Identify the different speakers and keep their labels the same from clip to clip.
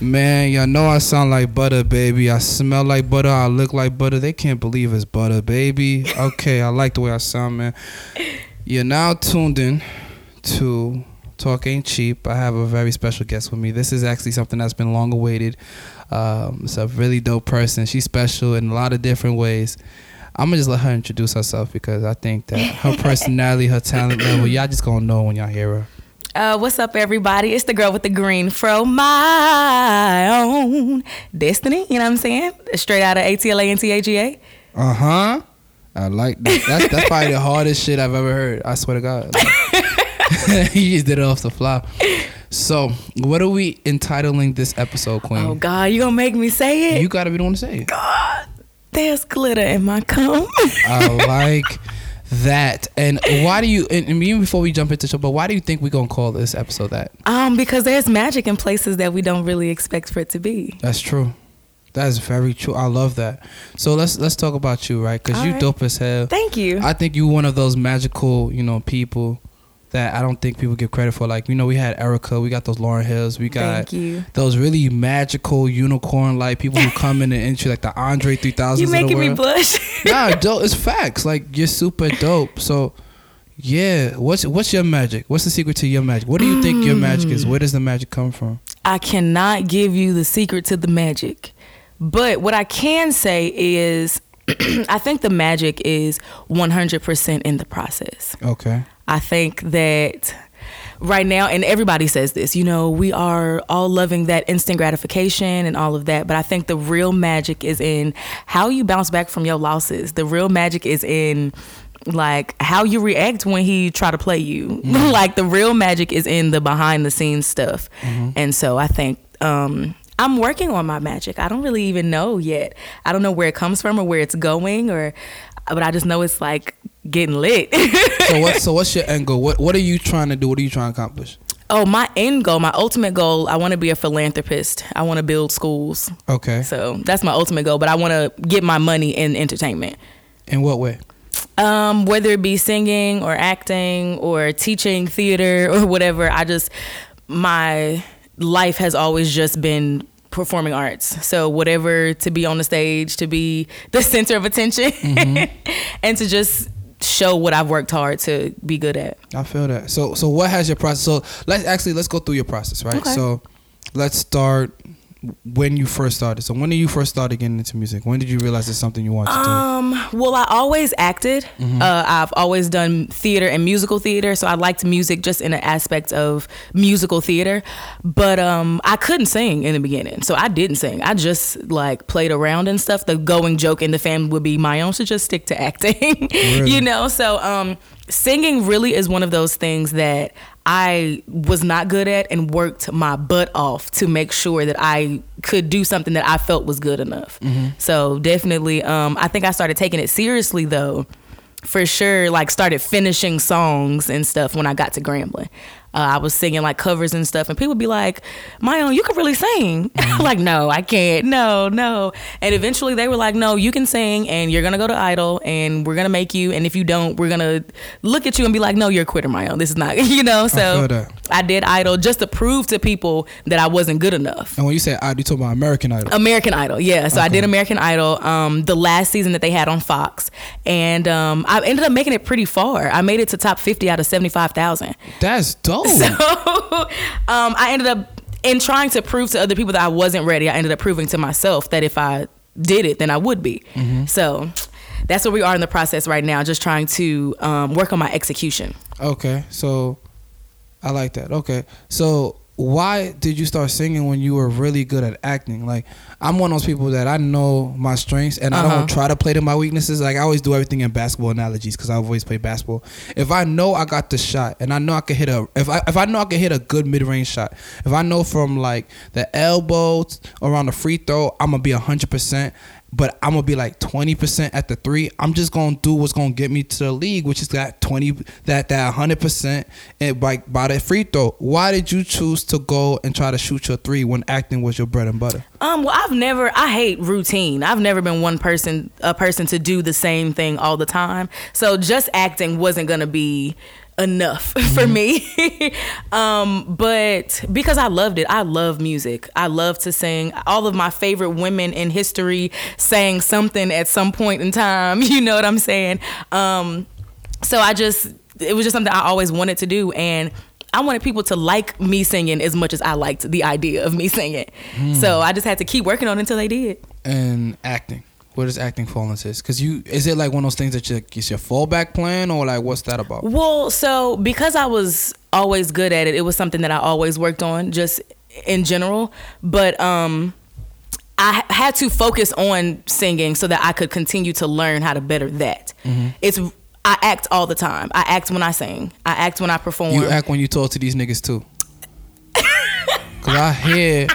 Speaker 1: Man, y'all know I sound like butter, baby. I smell like butter. I look like butter. They can't believe it's butter, baby. Okay, I like the way I sound, man. You're now tuned in to Talk Ain't Cheap. I have a very special guest with me. This is actually something that's been long awaited. Um, it's a really dope person. She's special in a lot of different ways. I'm gonna just let her introduce herself because I think that her personality, her talent level, y'all just gonna know when y'all hear her.
Speaker 2: Uh, what's up, everybody? It's the girl with the green fro, my own destiny. You know what I'm saying? Straight out of ATLA and TAGA.
Speaker 1: Uh huh. I like that. That's, that's probably the hardest shit I've ever heard. I swear to God. Like, he just did it off the fly. So, what are we entitling this episode, Queen?
Speaker 2: Oh God, you gonna make me say it?
Speaker 1: You gotta be the one to say it.
Speaker 2: God, there's glitter in my cum.
Speaker 1: I like that. And why do you? And even before we jump into show, but why do you think we're gonna call this episode that?
Speaker 2: um, because there's magic in places that we don't really expect for it to be.
Speaker 1: That's true. That is very true. I love that. So let's let's talk about you, right? Because you
Speaker 2: right.
Speaker 1: dope as hell.
Speaker 2: Thank you.
Speaker 1: I think you're one of those magical, you know, people that I don't think people give credit for. Like, you know, we had Erykah, we got those Lauryn Hills, we got those really magical unicorn like people who come in and entry like the Andre 3000.
Speaker 2: You
Speaker 1: of the
Speaker 2: making me blush.
Speaker 1: nah, dope. It's facts. Like you're super dope. So yeah, what's what's your magic? What's the secret to your magic? What do you think your magic is? Where does the magic come from?
Speaker 2: I cannot give you the secret to the magic. But what I can say is I think the magic is 100% in the process.
Speaker 1: Okay.
Speaker 2: I think that right now, and everybody says this, you know, we are all loving that instant gratification and all of that. But I think the real magic is in how you bounce back from your losses. The real magic is in like how you react when he try to play you. like the real magic is in the behind the scenes stuff. And so I think um I'm working on my magic. I don't really even know yet. I don't know where it comes from or where it's going or but I just know it's like getting lit.
Speaker 1: So what? So what's your end goal? What What are you trying to do? What are you trying to accomplish?
Speaker 2: Oh, my end goal, my ultimate goal, I want to be a philanthropist. I want to build schools.
Speaker 1: Okay.
Speaker 2: So that's my ultimate goal, but I want to get my money in entertainment.
Speaker 1: In what way?
Speaker 2: Um, whether it be singing or acting or teaching theater or whatever, I just, my life has always just been performing arts. So whatever to be on the stage, to be the center of attention, and to just show what I've worked hard to be good at.
Speaker 1: I feel that. So so what has your process? So let's actually let's go through your process, right?
Speaker 2: Okay.
Speaker 1: So let's start when you first started. So when did you first started getting into music? When did you realize it's something you wanted to do?
Speaker 2: Um, well, I always acted. Uh, I've always done theater and musical theater, so I liked music just in an aspect of musical theater. But um, I couldn't sing in the beginning, so I didn't sing. I just like played around and stuff. The going joke in the family would be Mayon should just stick to acting, you know. So um, singing really is one of those things that I was not good at and worked my butt off to make sure that I could do something that I felt was good enough. So definitely, um, I think I started taking it seriously though, for sure. Like started finishing songs and stuff when I got to Grambling. Uh, I was singing like covers and stuff, and people would be like, "Mayon, you can really sing." like, no, I can't. No, no. And eventually, they were like, "No, you can sing, and you're gonna go to Idol, and we're gonna make you. And if you don't, we're gonna look at you and be like, no, you're a quitter, Mayon. This is not, you know." So
Speaker 1: that.
Speaker 2: I did Idol just to prove to people that I wasn't good enough.
Speaker 1: and when you say I, you talk about American Idol.
Speaker 2: American Idol, yeah. So I did American Idol, um, the last season that they had on Fox, and um, I ended up making it pretty far. I made it to top fifty out of seventy five thousand.
Speaker 1: That's dope.
Speaker 2: So um, I ended up in trying to prove to other people that I wasn't ready. I ended up proving to myself that if I did it, then I would be. So that's where we are in the process right now, just trying to um, work on my execution.
Speaker 1: Okay, so I like that. Okay, so why did you start singing when you were really good at acting? Like I'm one of those people that I know my strengths and I
Speaker 2: Uh-huh.
Speaker 1: don't try to play to my weaknesses. Like I always do everything in basketball analogies because I've always played basketball. If I know I got the shot and I know I can hit a if I if I know I can hit a good mid range shot, if I know from like the elbow t- around the free throw, I'm gonna be hundred percent. But I'm gonna be like twenty percent at the three. I'm just gonna do what's gonna get me to the league, which is that twenty, that that hundred percent, and by by the free throw. Why did you choose to go and try to shoot your three when acting was your bread and butter?
Speaker 2: Um, well, I've never. I hate routine. I've never been one person, a person to do the same thing all the time. So just acting wasn't gonna be enough for me. um, but because I loved it, I love music. I love to sing. All of my favorite women in history sang something at some point in time. You know what I'm saying? Um, so I just, it was just something I always wanted to do. And I wanted people to like me singing as much as I liked the idea of me singing. So I just had to keep working on it until they did.
Speaker 1: And acting. Where does acting fall into this? Because you, is it like one of those things that you, it's your fallback plan, or like what's that about?
Speaker 2: Well, so because I was always good at it, it was something that I always worked on just in general. But um I had to focus on singing so that I could continue to learn how to better that.
Speaker 1: Mm-hmm.
Speaker 2: It's I act all the time. I act when I sing. I act when I perform.
Speaker 1: You act when you talk to these niggas too. Cause I hear,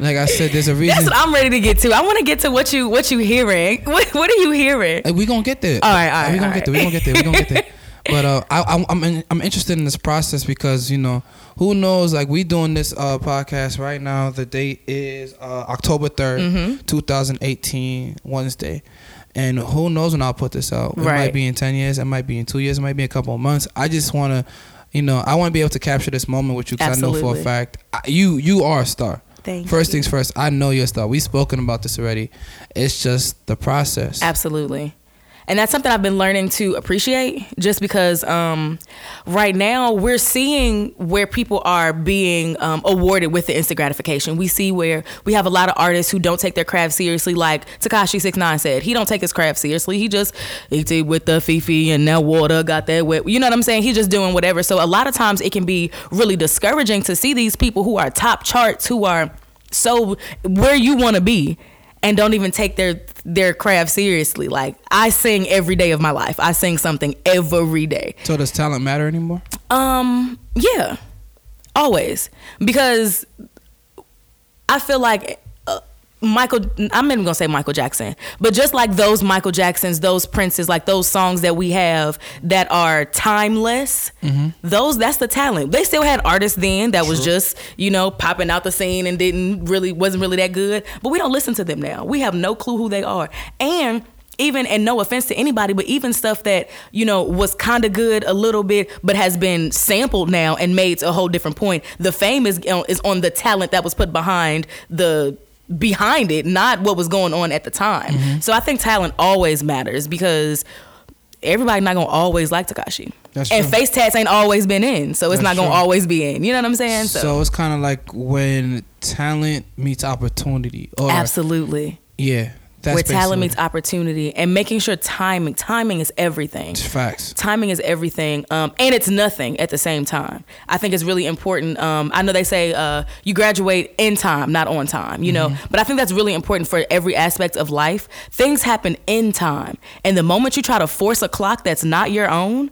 Speaker 1: like I said, there's a reason.
Speaker 2: That's what I'm ready to get to. I want to get to what you what you hearing. What what are you hearing?
Speaker 1: Hey, we gonna get there.
Speaker 2: All right, all right,
Speaker 1: We gonna
Speaker 2: all
Speaker 1: get there. We gonna get there. We gonna get there. But uh, I, I'm I'm in, I'm interested in this process because you know who knows like we doing this uh podcast right now. The date is uh October 3rd
Speaker 2: Mm-hmm.
Speaker 1: 2018, Wednesday. And who knows when I'll put this out? It
Speaker 2: Right.
Speaker 1: might be in ten years. It might be in two years. It might be a couple of months. I just want to, you know, I want to be able to capture this moment with you because I know for a fact I, you you are a star.
Speaker 2: Thank
Speaker 1: First
Speaker 2: you.
Speaker 1: things first, I know you're a star. We've spoken about this already. It's just the process.
Speaker 2: Absolutely. And that's something I've been learning to appreciate just because um, right now we're seeing where people are being um, awarded with the instant gratification. We see where we have a lot of artists who don't take their craft seriously, like Tekashi Six Nine said. He don't take his craft seriously. He just eats it with the Fifi and that water got that wet. You know what I'm saying? He's just doing whatever. So a lot of times it can be really discouraging to see these people who are top charts, who are so where you want to be and don't even take their their craft seriously. Like I sing every day of my life. I sing something every day.
Speaker 1: So does talent matter anymore?
Speaker 2: Um, yeah, always because I feel like Michael. I'm not even gonna say Michael Jackson, but just like those Michael Jacksons, those Princes, like those songs that we have that are timeless. Mm-hmm. Those that's the talent. They still had artists then that was just you know popping out the scene and didn't really wasn't really that good. But we don't listen to them now. We have no clue who they are, and even and no offense to anybody, but even stuff that you know was kind of good a little bit, but has been sampled now and made a whole different point. The fame is uh, is on the talent that was put behind the behind it, not what was going on at the time.
Speaker 1: Mm-hmm.
Speaker 2: So I think talent always matters because everybody not gonna always like Tekashi.
Speaker 1: That's
Speaker 2: and
Speaker 1: true.
Speaker 2: face tats ain't always been in, so it's
Speaker 1: That's
Speaker 2: not gonna
Speaker 1: true.
Speaker 2: always be in. You know what I'm saying?
Speaker 1: So, it's kind of like when talent meets opportunity. Or,
Speaker 2: absolutely.
Speaker 1: Yeah. That's
Speaker 2: Where talent meets opportunity and making sure timing timing is everything.
Speaker 1: It's facts.
Speaker 2: timing is everything um, and it's nothing at the same time i think it's really important um, i know they say uh, you graduate in time not on time you know but i think that's really important for every aspect of life things happen in time and the moment you try to force a clock that's not your own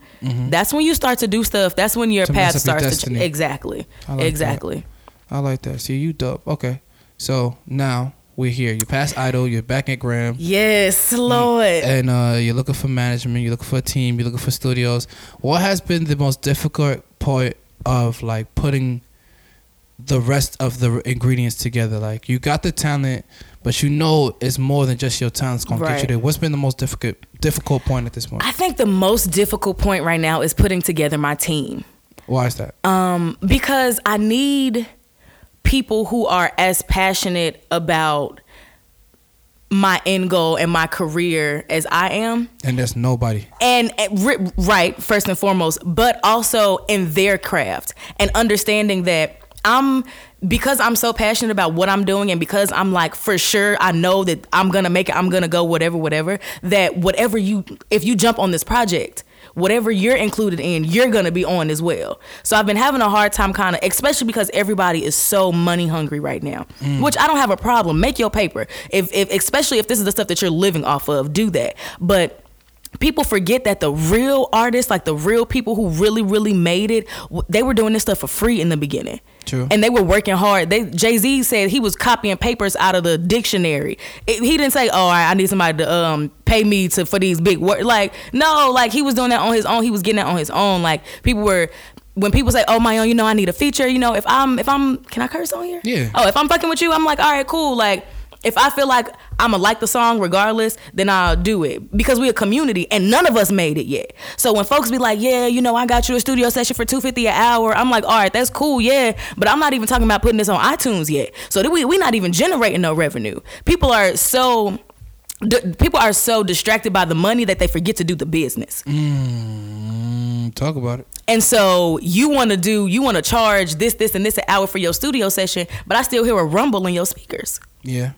Speaker 2: that's when you start to do stuff that's when your
Speaker 1: To
Speaker 2: path
Speaker 1: up your
Speaker 2: starts to
Speaker 1: destiny.
Speaker 2: ch- exactly
Speaker 1: I like that.
Speaker 2: exactly
Speaker 1: I like that. See, you dope. Okay. So now we're here. You're past Idol. You're back at Graham.
Speaker 2: yes lord
Speaker 1: And uh, you're looking for management. You're looking for a team. You're looking for studios. What has been the most difficult part of like putting the rest of the ingredients together? Like you got the talent, but you know it's more than just your talent's gonna get you there. What's been the most difficult difficult point at this point?
Speaker 2: i think the most difficult point right now is putting together my team
Speaker 1: Why is that?
Speaker 2: Um, because I need people who are as passionate about my end goal and my career as I am.
Speaker 1: and there's nobody.
Speaker 2: And uh, right, first and foremost, but also in their craft and understanding that I'm because I'm so passionate about what I'm doing and because I'm like for sure I know that I'm going to make it, I'm going to go whatever whatever that whatever you if you jump on this project whatever you're included in, you're gonna be on as well. So I've been having a hard time kind of, especially because everybody is so money hungry right now. Mm. Which I don't have a problem. Make your paper. If, if especially if this is the stuff that you're living off of, do that. But people forget that the real artists, like the real people who really, really made it, they were doing this stuff for free in the beginning.
Speaker 1: True.
Speaker 2: And they were working hard. They Jay Z said he was copying papers out of the dictionary. It- he didn't say, "Oh, all right, I need somebody to um pay me to for these big words." Like no, like he was doing that on his own. He was getting that on his own. Like people were. When people say, "Oh Mayon," you know, I need a feature. You know, if I'm, if I'm, can I curse on here?
Speaker 1: Yeah.
Speaker 2: Oh, if I'm fucking with you, I'm like, all right, cool. Like, If I feel like I'ma like the song regardless, then I'll do it because we a community and none of us made it yet. So when folks be like, "Yeah, you know, I got you a studio session for two fifty an hour," I'm like, "All right, that's cool, yeah," but I'm not even talking about putting this on iTunes yet. So we we not even generating no revenue. People are so d- people are so distracted by the money that they forget to do the business.
Speaker 1: Mm, talk about it.
Speaker 2: And so you want to do, you want to charge this, this, and this an hour for your studio session, but I still hear a rumble in your speakers.
Speaker 1: Yeah.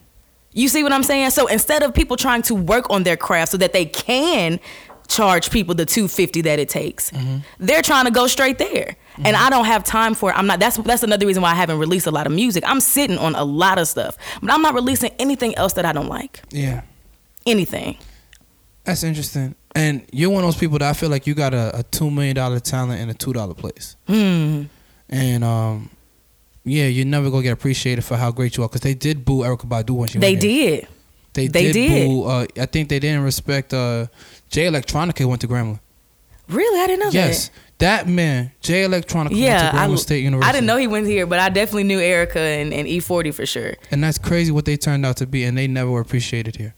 Speaker 2: You see what I'm saying? So instead of people trying to work on their craft so that they can charge people the 250 that it takes,
Speaker 1: Mm-hmm.
Speaker 2: they're trying to go straight there. And I don't have time for it. I'm not that's that's another reason why I haven't released a lot of music. I'm sitting on a lot of stuff, but I'm not releasing anything else that I don't like.
Speaker 1: Yeah.
Speaker 2: Anything.
Speaker 1: That's interesting. And you're one of those people that I feel like you got a, a two million dollar talent in a two dollar place.
Speaker 2: Hmm.
Speaker 1: And um, yeah, you're never gonna get appreciated for how great you are because they did boo Erykah Badu when she
Speaker 2: They did.
Speaker 1: They,
Speaker 2: They
Speaker 1: did,
Speaker 2: did.
Speaker 1: boo. Uh, I think they didn't respect uh, Jay Electronica went to Grambling.
Speaker 2: Really? I didn't know
Speaker 1: Yes,
Speaker 2: that.
Speaker 1: that man, Jay Electronica
Speaker 2: Yeah,
Speaker 1: went to
Speaker 2: I,
Speaker 1: Grambling State University.
Speaker 2: I didn't know he went here, but I definitely knew Erica and, and E40 for sure.
Speaker 1: And that's crazy what they turned out to be, and they never were appreciated here.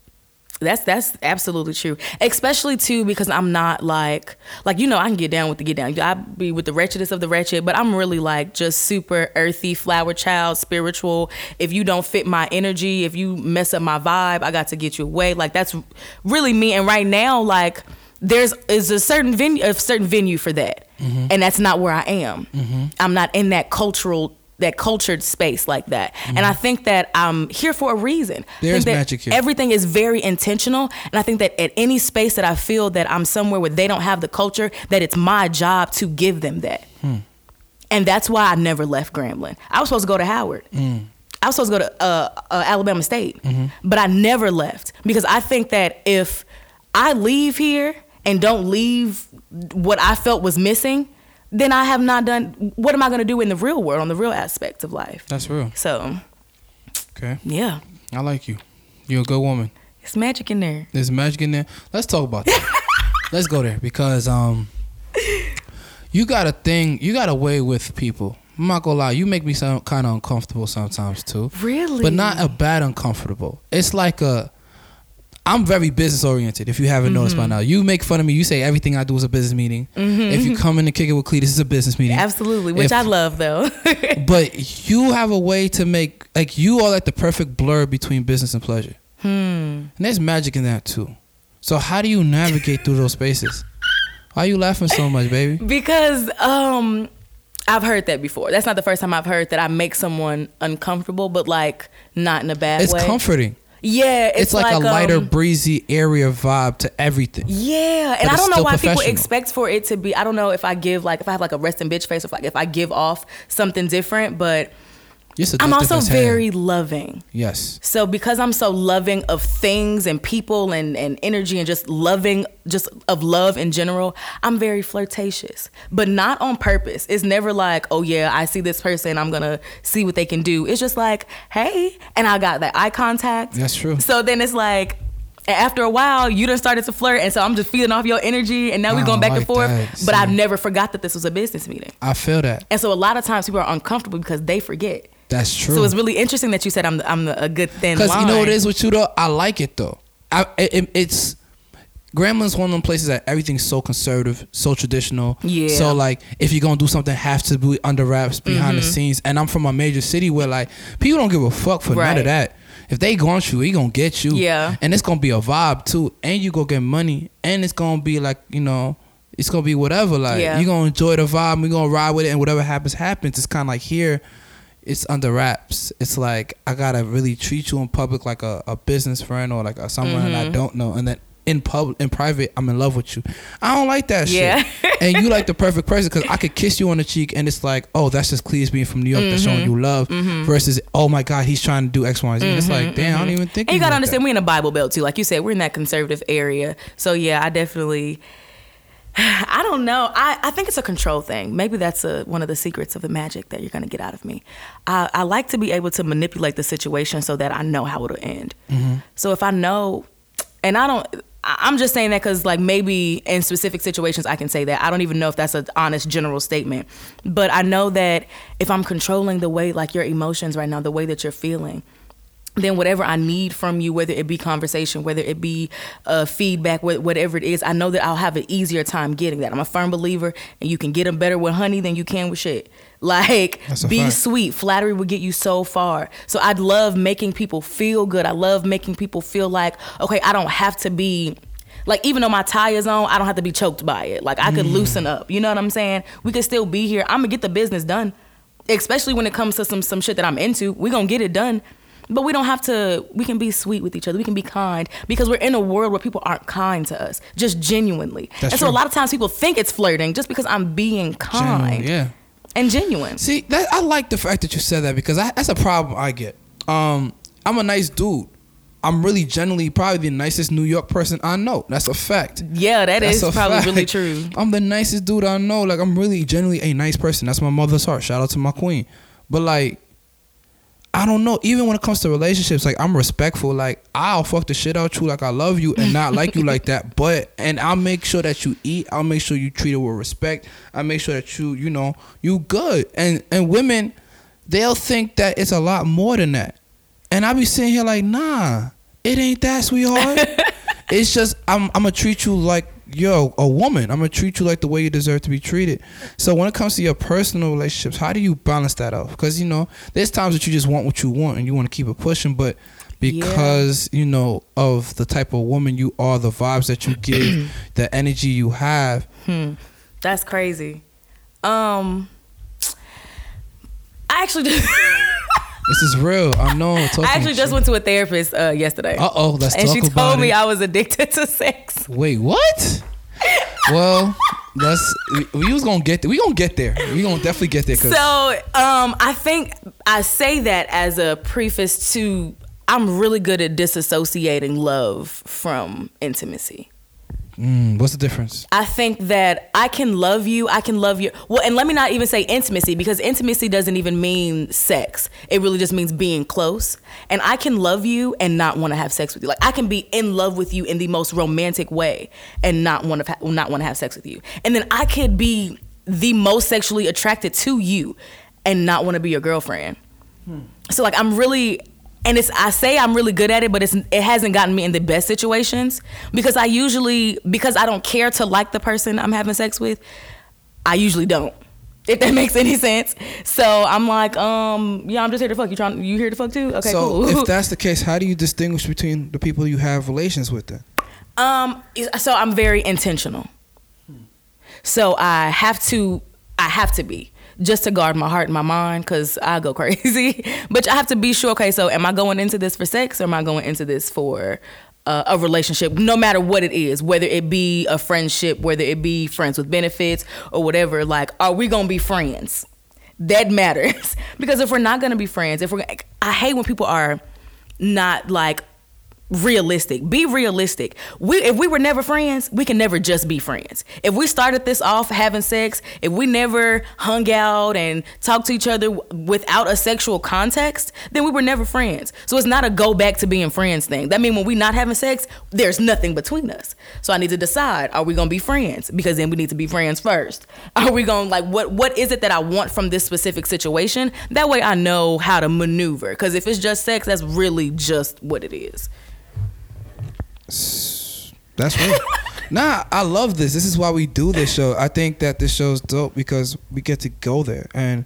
Speaker 2: That's that's absolutely true. Especially too because I'm not like like you know I can get down with the get down. I be with the wretchedest of the wretched, but I'm really like just super earthy, flower child, spiritual. If you don't fit my energy, if you mess up my vibe, I got to get you away. Like that's really me. And right now, like there's is a certain venue a certain venue for that, mm-hmm. and that's not where I am. Mm-hmm. I'm not in that cultural that cultured space like that. And I think that I'm here for a reason.
Speaker 1: There's magic here.
Speaker 2: Everything is very intentional, and I think that at any space that I feel that I'm somewhere where they don't have the culture, that it's my job to give them that. And that's why I never left Grambling. I was supposed to go to Howard. I was supposed to go to uh, uh, Alabama State, but I never left because I think that if I leave here and don't leave what I felt was missing, then I have not done. What am I going to do in the real world, on the real aspects of life?
Speaker 1: That's real.
Speaker 2: So,
Speaker 1: Okay,
Speaker 2: yeah,
Speaker 1: I like you. You're a good woman.
Speaker 2: it's magic in there.
Speaker 1: There's magic in there. Let's talk about that. Let's go there because um, you got a thing. You got a way with people. I'm not gonna lie. You make me sound kind of uncomfortable sometimes too.
Speaker 2: Really?
Speaker 1: but not a bad uncomfortable. It's like a. I'm very business oriented. If you haven't noticed
Speaker 2: Mm-hmm.
Speaker 1: by now, you make fun of me. You say everything I do is a business meeting. If you come in to kick it with Cletus, it's a business meeting.
Speaker 2: Absolutely, which
Speaker 1: If-
Speaker 2: I love though.
Speaker 1: But you have a way to make like you are like the perfect blur between business and pleasure.
Speaker 2: hmm.
Speaker 1: And there's magic in that too. So how do you navigate through those spaces? Why are you laughing so much, baby?
Speaker 2: Because um I've heard that before. That's not the first time I've heard that I make someone uncomfortable, but like not in a bad
Speaker 1: It's
Speaker 2: way.
Speaker 1: It's comforting.
Speaker 2: Yeah, it's,
Speaker 1: It's, like, a lighter,
Speaker 2: um,
Speaker 1: breezy area vibe to everything.
Speaker 2: yeah, and I don't know why people expect for it to be. I don't know if I give like if I have like a resting bitch face, or if like if I give off something different. But
Speaker 1: You're
Speaker 2: I'm also very loving.
Speaker 1: yes.
Speaker 2: So because I'm so loving of things and people and, and energy and just loving just of love in general, I'm very flirtatious. But not on purpose. It's never like, oh yeah, I see this person, I'm gonna see what they can do. It's just like, hey, and I got that eye contact.
Speaker 1: That's true.
Speaker 2: So then it's like after a while, you done started to flirt, and so I'm just feeding off your energy, and now we're going back and forth.
Speaker 1: that.
Speaker 2: But I've never forgot that this was a business meeting,
Speaker 1: I feel that.
Speaker 2: and so a lot of times people are uncomfortable because they forget.
Speaker 1: That's true.
Speaker 2: So it's really interesting that you said I'm I'm a good thin
Speaker 1: Because you know what it is with you though? I like it though. I it, it- it's Gramblin's one of them places that everything's so conservative, so traditional.
Speaker 2: Yeah.
Speaker 1: So like, if you're gonna do something, have to be under wraps, behind
Speaker 2: Mm-hmm.
Speaker 1: the scenes. And I'm from a major city where like people don't give a fuck for none of that. If they want you, he gonna get you.
Speaker 2: Yeah.
Speaker 1: And it's gonna be a vibe too, and you go get money, and it's gonna be like you know. It's gonna be whatever. Like
Speaker 2: Yeah.
Speaker 1: you're gonna enjoy the vibe. We're gonna ride with it, and whatever happens, happens. It's kind of like here, it's under wraps. It's like I gotta really treat you in public like a, a business friend or like a, someone that I
Speaker 2: Mm-hmm.
Speaker 1: don't know, and then in public, in private, I'm in love with you. I don't like that
Speaker 2: Yeah.
Speaker 1: shit. and you like the perfect person because I could kiss you on the cheek, and it's like, oh, that's just Cleese being from New York that's
Speaker 2: Mm-hmm.
Speaker 1: showing you love. Versus, oh my God, he's trying to do X, Y, and Z. And it's like, damn, I don't even think.
Speaker 2: And you gotta
Speaker 1: like
Speaker 2: understand,
Speaker 1: that.
Speaker 2: we're in a Bible Belt too. Like you said, we're in that conservative area. So yeah, I definitely. I don't know. I, I think it's a control thing. Maybe that's a, one of the secrets of the magic that you're gonna get out of me. I, I like to be able to manipulate the situation so that I know how it'll end.
Speaker 1: Mm-hmm.
Speaker 2: So if I know, and I don't. I'm just saying that because, like, maybe in specific situations I can say that. I don't even know if that's an honest general statement. But I know that if I'm controlling the way, like, your emotions right now, the way that you're feeling, then whatever I need from you, whether it be conversation, whether it be uh, feedback, whatever it is, I know that I'll have an easier time getting that. I'm a firm believer, and you can get them better with honey than you can with shit. Like, be
Speaker 1: fact.
Speaker 2: sweet. Flattery will get you so far. So I'd love making people feel good. I love making people feel like, okay, I don't have to be. Like even though my tie is on, I don't have to be choked by it. Like I could
Speaker 1: Mm.
Speaker 2: loosen up. You know what I'm saying? We could still be here. I'm gonna get the business done especially when it comes to some some shit that I'm into, we gonna get it done. But we don't have to. We can be sweet with each other. We can be kind because we're in a world where people aren't kind to us, just genuinely.
Speaker 1: That's
Speaker 2: and so a lot of times people think it's flirting just because I'm being kind
Speaker 1: Genuine, yeah.
Speaker 2: and genuine.
Speaker 1: See, that I like the fact that you said that because I, that's a problem I get. Um, I'm a nice dude. I'm really genuinely probably the nicest New York person I know. That's a fact.
Speaker 2: Yeah, that
Speaker 1: That's
Speaker 2: is probably
Speaker 1: fact.
Speaker 2: really true.
Speaker 1: I'm the nicest dude I know. Like I'm really genuinely a nice person. That's my mother's heart. Shout out to my queen. But like, I don't know. Even when it comes to relationships, like I'm respectful. Like I'll fuck the shit out you, like I love you, and not like you like that. But and I'll make sure that you eat. I'll make sure you treat it with respect. I make sure that you, you know, you good. And and women, they'll think that it's a lot more than that. And I be sitting here like, nah, it ain't that, sweetheart. it's just I'm I'm gonna treat you like you're a woman. I'm gonna treat you like the way you deserve to be treated. So when it comes to your personal relationships, how do you balance that out? Because you know, there's times that you just want what you want and you want to keep it pushing, but because you know of the type of woman you are, the vibes that you give, the energy you have.
Speaker 2: Hmm. That's crazy. Um, I actually
Speaker 1: This is real. I know.
Speaker 2: I actually just went to a therapist uh, yesterday.
Speaker 1: Uh oh, let's
Speaker 2: and
Speaker 1: talk
Speaker 2: she told me
Speaker 1: it.
Speaker 2: I was addicted to sex.
Speaker 1: Wait, what? well, let's. We, we was gonna get there. We gonna get there. We gonna definitely get there.
Speaker 2: So, um, I think I say that as a preface to I'm really good at disassociating love from intimacy.
Speaker 1: Mm, what's the difference?
Speaker 2: I think that I can love you. I can love you. Well, and let me not even say intimacy because intimacy doesn't even mean sex. It really just means being close. And I can love you and not want to have sex with you. Like I can be in love with you in the most romantic way and not want to not want to have sex with you. And then I could be the most sexually attracted to you and not want to be your girlfriend. So like I'm really and it's I say I'm really good at it, but it's it hasn't gotten me in the best situations because I usually because I don't care to like the person I'm having sex with, I usually don't. If that makes any sense. So I'm like, um, yeah, I'm just here to fuck. You trying you here to fuck too? Okay,
Speaker 1: so
Speaker 2: cool.
Speaker 1: if that's the case, how do you distinguish between the people you have relations with? Then
Speaker 2: Um, so I'm very intentional. So I have to, I have to be just to guard my heart and my mind because I go crazy. but I have to be sure. Okay, so am I going into this for sex or am I going into this for uh, a relationship? No matter what it is, whether it be a friendship, whether it be friends with benefits or whatever. Like, are we gonna be friends? That matters because if we're not gonna be friends, if we're, I hate when people are not like realistic. Be realistic. We if we were never friends, we can never just be friends. If we started this off having sex, if we never hung out and talked to each other without a sexual context, then we were never friends. So it's not a go back to being friends thing. That means when we not having sex, there's nothing between us. So I need to decide, are we going to be friends? Because then we need to be friends first. Are we going to like what what is it that I want from this specific situation? That way I know how to maneuver. Cuz if it's just sex, that's really just what it is.
Speaker 1: That's right. nah, I love this. This is why we do this show. I think that this show's dope because we get to go there, and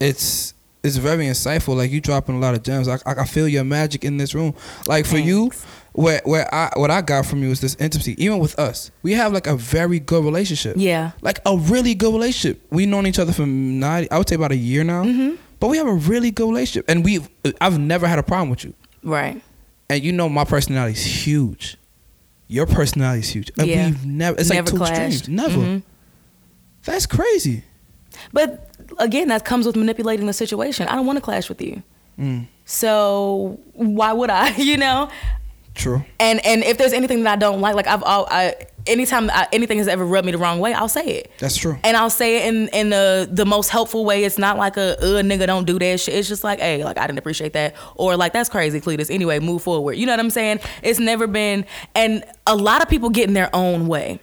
Speaker 1: it's it's very insightful. Like you dropping a lot of gems. I, I I feel your magic in this room. Like for you, where where I what I got from you is this intimacy. Even with us, we have like a very good relationship.
Speaker 2: Yeah.
Speaker 1: like a really good relationship. We've known each other for nine, I would say about a year now.
Speaker 2: Mm-hmm.
Speaker 1: But we have a really good relationship, and we I've never had a problem with you.
Speaker 2: Right.
Speaker 1: And you know my personality is huge. Your personality is huge, and
Speaker 2: Yeah.
Speaker 1: we've never. It's
Speaker 2: Never
Speaker 1: like two
Speaker 2: clashed.
Speaker 1: extremes. Never.
Speaker 2: Mhm.
Speaker 1: That's crazy.
Speaker 2: But again, that comes with manipulating the situation. I don't want to clash with you.
Speaker 1: Mm,
Speaker 2: So why would I, you know?
Speaker 1: True.
Speaker 2: And and if there's anything that I don't like, like I've all I anytime I, anything has ever rubbed me the wrong way, I'll say it.
Speaker 1: That's true.
Speaker 2: And I'll say it in in the the most helpful way. It's not like a uh nigga don't do that shit. It's just like, hey, like I didn't appreciate that, or like that's crazy, Cletus. Anyway, move forward. You know what I'm saying? It's never been, and a lot of people get in their own way.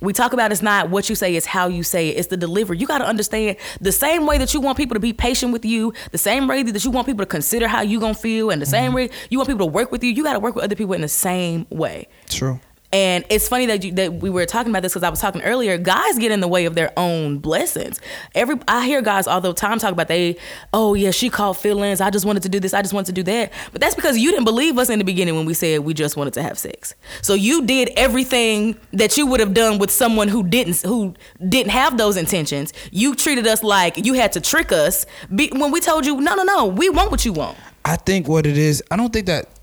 Speaker 2: We talk about it's not what you say, it's how you say it. It's the delivery. You got to understand the same way that you want people to be patient with you, the same way that you want people to consider how you gonna feel, and the same mm-hmm. way you want people to work with you. You got to work with other people in the same way.
Speaker 1: True.
Speaker 2: And it's funny that you, that we were talking about this because I was talking earlier. Guys get in the way of their own blessings. Every I hear guys all the time talk about they, oh yeah, she called feelings. I just wanted to do this. I just wanted to do that. But that's because you didn't believe us in the beginning when we said we just wanted to have sex. So you did everything that you would have done with someone who didn't who didn't have those intentions. You treated us like you had to trick us when we told you no, no, no. We want what you want.
Speaker 1: I think what it is, I don't think that.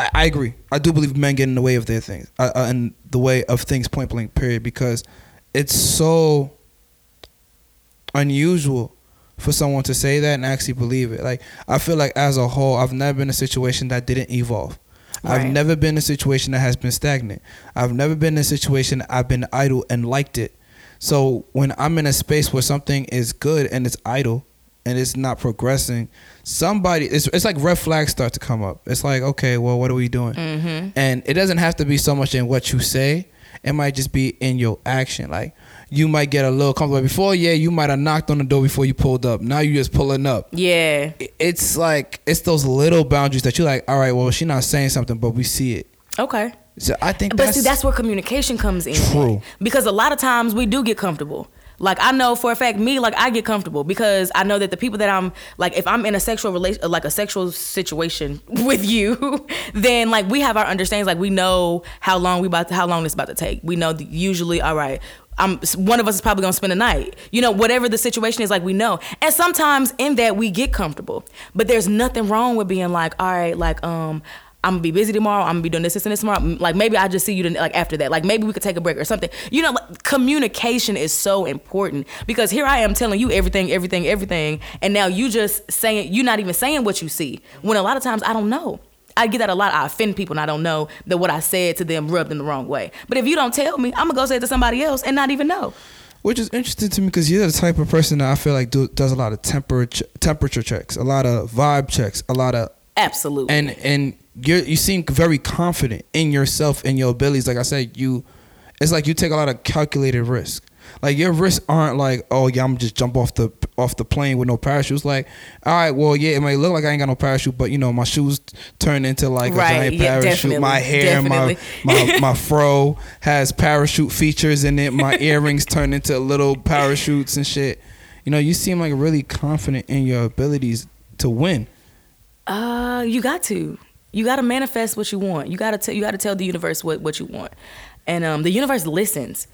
Speaker 1: I, I agree. I do believe men get in the way of their things, uh, uh, in the way of things. Point blank. Period. Because it's so unusual for someone to say that and actually believe it. Like I feel like as a whole, I've never been in a situation that didn't evolve.
Speaker 2: Right.
Speaker 1: I've never been in a situation that has been stagnant. I've never been in a situation I've been idle and liked it. So when I'm in a space where something is good and it's idle and it's not progressing, somebody it's, it's like red flags start to come up. It's like, okay, well, what are we doing?
Speaker 2: Mm-hmm.
Speaker 1: And it doesn't have to be so much in what you say. It might just be in your action. Like you might get a little comfortable. Before, yeah, you might have knocked on the door before you pulled up. Now you're just pulling up.
Speaker 2: Yeah.
Speaker 1: It's like it's those little boundaries that you're like, all right, well, she's not saying something, but we see it.
Speaker 2: Okay.
Speaker 1: So I think
Speaker 2: But
Speaker 1: that's,
Speaker 2: see, that's where communication comes in.
Speaker 1: True.
Speaker 2: Because a lot of times we do get comfortable. Like I know for a fact, me like I get comfortable because I know that the people that I'm like, if I'm in a sexual relation, like a sexual situation with you, then like we have our understandings. Like we know how long we about to, how long it's about to take. We know usually, all right. I'm one of us is probably gonna spend a night. You know, whatever the situation is, like we know. And sometimes in that we get comfortable. But there's nothing wrong with being like, all right, like um. I'm gonna be busy tomorrow. I'm gonna be doing this, this, and this tomorrow. Like maybe I just see you like after that. Like maybe we could take a break or something. You know, like, communication is so important because here I am telling you everything, everything, everything, and now you just saying you're not even saying what you see. When a lot of times I don't know. I get that a lot. I offend people and I don't know that what I said to them rubbed in the wrong way. But if you don't tell me, I'm gonna go say it to somebody else and not even know.
Speaker 1: Which is interesting to me because you're the type of person that I feel like do, does a lot of temperature temperature checks, a lot of vibe checks, a lot of
Speaker 2: Absolutely.
Speaker 1: and and you you seem very confident in yourself and your abilities. Like I said, you it's like you take a lot of calculated risk. Like your risks aren't like, oh yeah, I'm just jump off the off the plane with no parachute. It's like, all right, well yeah, it might look like I ain't got no parachute, but you know my shoes turn into like
Speaker 2: Right,
Speaker 1: a giant
Speaker 2: yeah,
Speaker 1: parachute. my hair, my, my my fro has parachute features in it. My earrings turn into little parachutes and shit. You know, you seem like really confident in your abilities to win.
Speaker 2: Uh, you got to. You got to manifest what you want. You got to tell. You got to tell the universe what what you want, and um, the universe listens.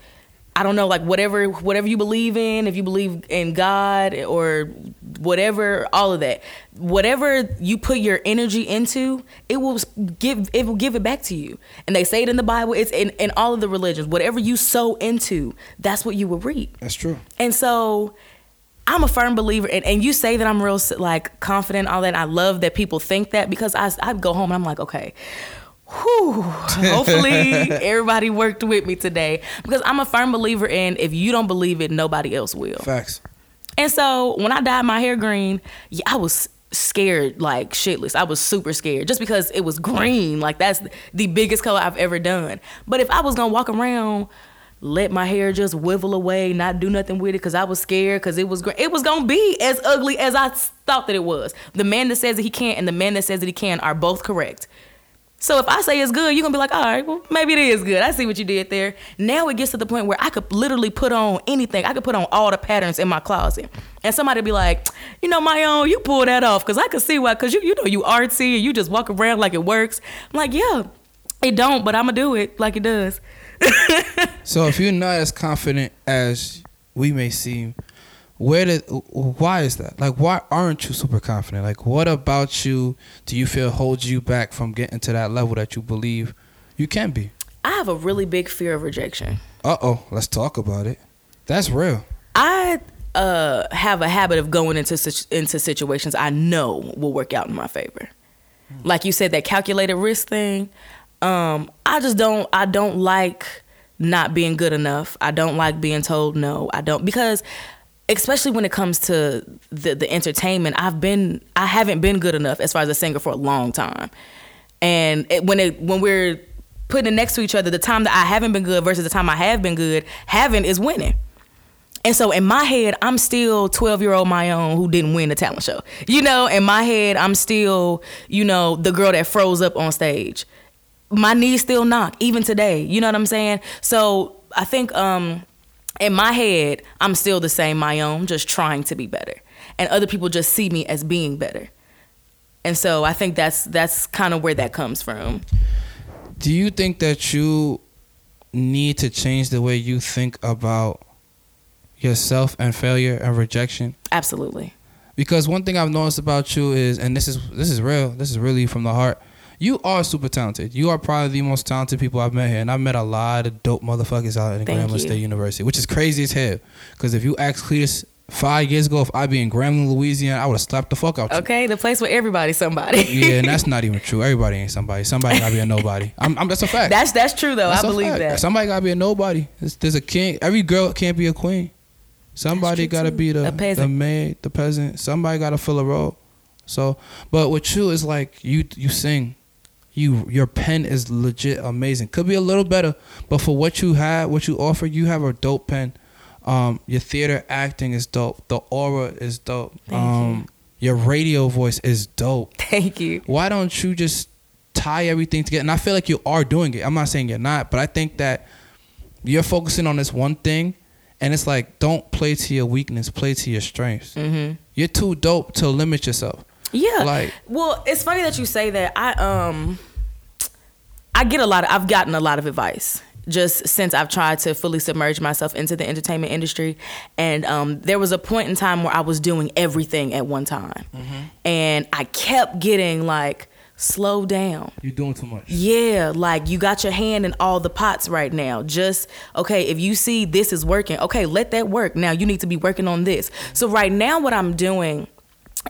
Speaker 2: I don't know, like whatever whatever you believe in, if you believe in God or whatever, all of that, whatever you put your energy into, it will give it will give it back to you. And they say it in the Bible. It's in in all of the religions. Whatever you sow into, that's what you will reap.
Speaker 1: That's true.
Speaker 2: And so I'm a firm believer, and, and you say that I'm real like confident, all that. I love that people think that because I, I go home and I'm like, okay, whew, hopefully everybody worked with me today because I'm a firm believer in if you don't believe it, nobody else will.
Speaker 1: Facts.
Speaker 2: And so when I dyed my hair green, yeah, I was scared like shitless. I was super scared just because it was green. Like that's the biggest color I've ever done. But if I was gonna walk around, let my hair just wivel away, not do nothing with it, because I was scared, because it was gr- it was gonna be as ugly as I thought that it was. The man that says that he can't and the man that says that he can are both correct. So if I say it's good, you're gonna be like, all right, well, maybe it is good. I see what you did there. Now it gets to the point where I could literally put on anything. I could put on all the patterns in my closet. And somebody be like, you know, Mayon, you pull that off. Cause I could see why, cause you you know you artsy and you just walk around like it works. I'm like, yeah, it don't, but I'ma do it like it does.
Speaker 1: So if you're not as confident as we may seem, where did why is that? Like why aren't you super confident? Like what about you do you feel holds you back from getting to that level that you believe you can be?
Speaker 2: I have a really big fear of rejection.
Speaker 1: Uh oh, let's talk about it. That's real.
Speaker 2: I uh, have a habit of going into into situations I know will work out in my favor. Like you said, that calculated risk thing. Um, I just don't. I don't like not being good enough. I don't like being told no. I don't because, especially when it comes to the the entertainment, I've been I haven't been good enough as far as a singer for a long time, and it, when it when we're putting it next to each other, the time that I haven't been good versus the time I have been good, having is winning. And so in my head, I'm still 12 year old Mayon who didn't win the talent show. You know, in my head, I'm still, you know, the girl that froze up on stage. My knees still knock, even today. You know what I'm saying? So I think um, in my head, I'm still the same Mayon, just trying to be better. And other people just see me as being better. And so I think that's that's kind of where that comes from.
Speaker 1: Do you think that you need to change the way you think about yourself and failure and rejection?
Speaker 2: Absolutely.
Speaker 1: Because one thing I've noticed about you is, and this is this is real, this is really from the heart. You are super talented. You are probably the most talented people I've met here, and I've met a lot of dope motherfuckers out in Grambling. State University, which is crazy as hell. Because if you ask Cletus five years ago if I'd be in Grambling, Louisiana, I would have slapped the fuck out you.
Speaker 2: Okay, the place where everybody's somebody.
Speaker 1: Yeah, and that's not even true. Everybody ain't somebody. Somebody gotta be a nobody. I'm, I'm, that's a fact.
Speaker 2: that's that's true though.
Speaker 1: That's
Speaker 2: I believe
Speaker 1: fact.
Speaker 2: that.
Speaker 1: Somebody gotta be a nobody. There's, there's a king. Every girl can't be a queen. Somebody gotta
Speaker 2: too.
Speaker 1: be the the maid, the peasant. Somebody gotta fill a role. So, but with you, it's like you you sing. You your pen is legit amazing. Could be a little better, but for what you have, what you offer, you have a dope pen. Um, your theater acting is dope. The aura is dope.
Speaker 2: Thank
Speaker 1: um, your radio voice is dope
Speaker 2: Thank you.
Speaker 1: why don't you just tie everything together? And I feel like you are doing it. I'm not saying you're not, but I think that you're focusing on this one thing, and it's like don't play to your weakness, play to your strengths.
Speaker 2: hmm
Speaker 1: You're too dope to limit yourself.
Speaker 2: Yeah.
Speaker 1: Like-
Speaker 2: well, it's funny that you say that. I um I get a lot of I've gotten a lot of advice just since I've tried to fully submerge myself into the entertainment industry. And um, there was a point in time where I was doing everything at one time. And I kept getting like, slow down.
Speaker 1: You're doing too much.
Speaker 2: Yeah, like you got your hand in all the pots right now. Just okay, if you see this is working, okay, let that work. Now you need to be working on this. So right now what I'm doing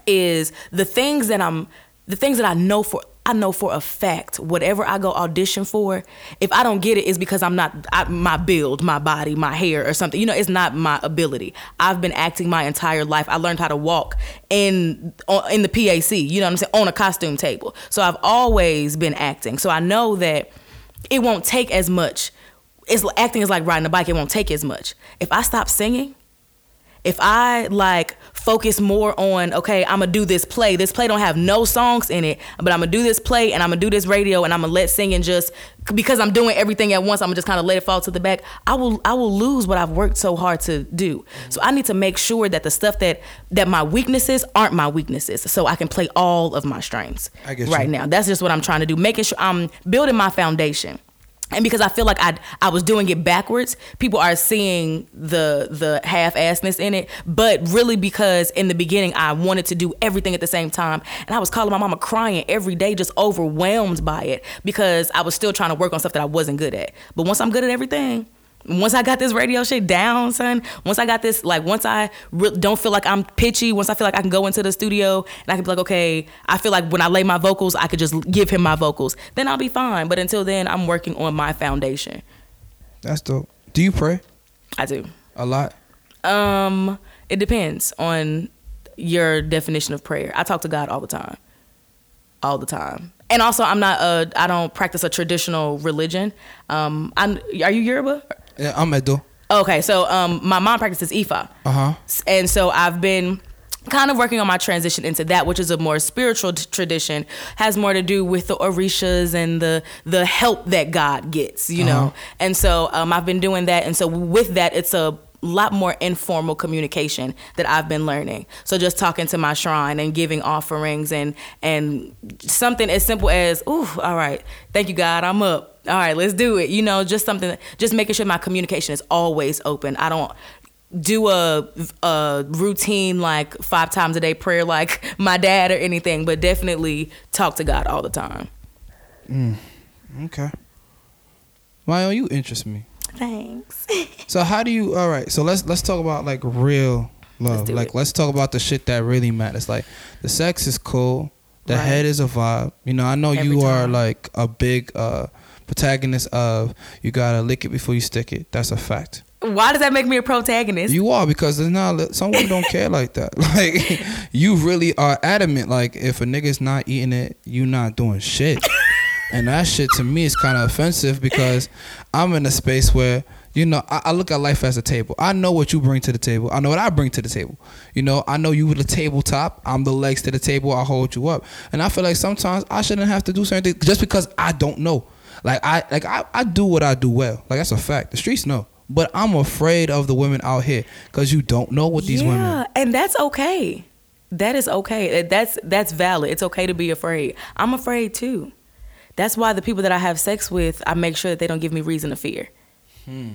Speaker 2: is the things that I'm the things that I know for I know for a fact whatever I go audition for, if I don't get it, it's because I'm not I, my build, my body, my hair, or something. You know, it's not my ability. I've been acting my entire life. I learned how to walk in in the PAC. You know what I'm saying? On a costume table. So I've always been acting. So I know that it won't take as much. It's acting is like riding a bike. It won't take as much. If I stop singing, if I like focus more on okay, I'm gonna do this play. This play don't have no songs in it, but I'm gonna do this play and I'm gonna do this radio and I'm gonna let singing just because I'm doing everything at once. I'm gonna just kind of let it fall to the back. I will I will lose what I've worked so hard to do. So I need to make sure that the stuff that that my weaknesses aren't my weaknesses, so I can play all of my strengths right
Speaker 1: you.
Speaker 2: now. That's just what I'm trying to do. Making sure I'm building my foundation and because I feel like I I was doing it backwards, people are seeing the the half assness in it. But really, because in the beginning I wanted to do everything at the same time, and I was calling my mama crying every day, just overwhelmed by it because I was still trying to work on stuff that I wasn't good at. But once I'm good at everything. Once I got this radio shit down, son. Once I got this, like, once I re- don't feel like I'm pitchy. Once I feel like I can go into the studio and I can be like, okay, I feel like when I lay my vocals, I could just give him my vocals. Then I'll be fine. But until then, I'm working on my foundation.
Speaker 1: That's dope. Do you pray
Speaker 2: I do.
Speaker 1: a lot?
Speaker 2: Um, it depends on your definition of prayer. I talk to God all the time, all the time. And also, I'm not a. I don't practice a traditional religion. Um, I'm. Are you Yoruba?
Speaker 1: Yeah, I'm Edo.
Speaker 2: Okay, so um, my mom practices Ifa.
Speaker 1: Uh huh.
Speaker 2: and so I've been kind of working on my transition into that which is a more spiritual t- tradition has more to do with the orishas and the the help that god gets you know
Speaker 1: Uh-huh.
Speaker 2: and so um, i've been doing that and so with that it's a lot more informal communication that I've been learning. So just talking to my shrine and giving offerings and and something as simple as, "Ooh, all right, thank you God, I'm up. All right, let's do it." You know, just something just making sure my communication is always open. I don't do a a routine like five times a day prayer like my dad or anything, but definitely talk to God all the time.
Speaker 1: Mm, Okay. Mayo, you interest me.
Speaker 2: Thanks.
Speaker 1: So how do you? All right. So let's let's talk about like real love.
Speaker 2: do
Speaker 1: like
Speaker 2: it.
Speaker 1: let's talk about the shit that really matters. Like the sex is cool. The
Speaker 2: Right.
Speaker 1: head is a vibe. You know, I know
Speaker 2: Every
Speaker 1: you are like a big uh protagonist of you gotta lick it before you stick it. That's a fact.
Speaker 2: Why does that make me a protagonist?
Speaker 1: You are because there's not some women don't care like that. Like you really are adamant. Like if a nigga's not eating it, you not doing shit. and that shit to me is kind of offensive because I'm in a space where you know I, I look at life as a table. I know what you bring to the table. I know what I bring to the table. You know, I know you were the tabletop. I'm the legs to the table. I hold you up, and I feel like sometimes I shouldn't have to do certain things just because I don't know. Like I like I, I do what I do well. Like that's a fact. The streets know. But I'm afraid of the women out here because you don't know what these
Speaker 2: yeah,
Speaker 1: women.
Speaker 2: and that's okay. That is okay. That's that's valid. It's okay to be afraid. I'm afraid too. That's why the people that I have sex with, I make sure that they don't give me reason to fear. Hmm.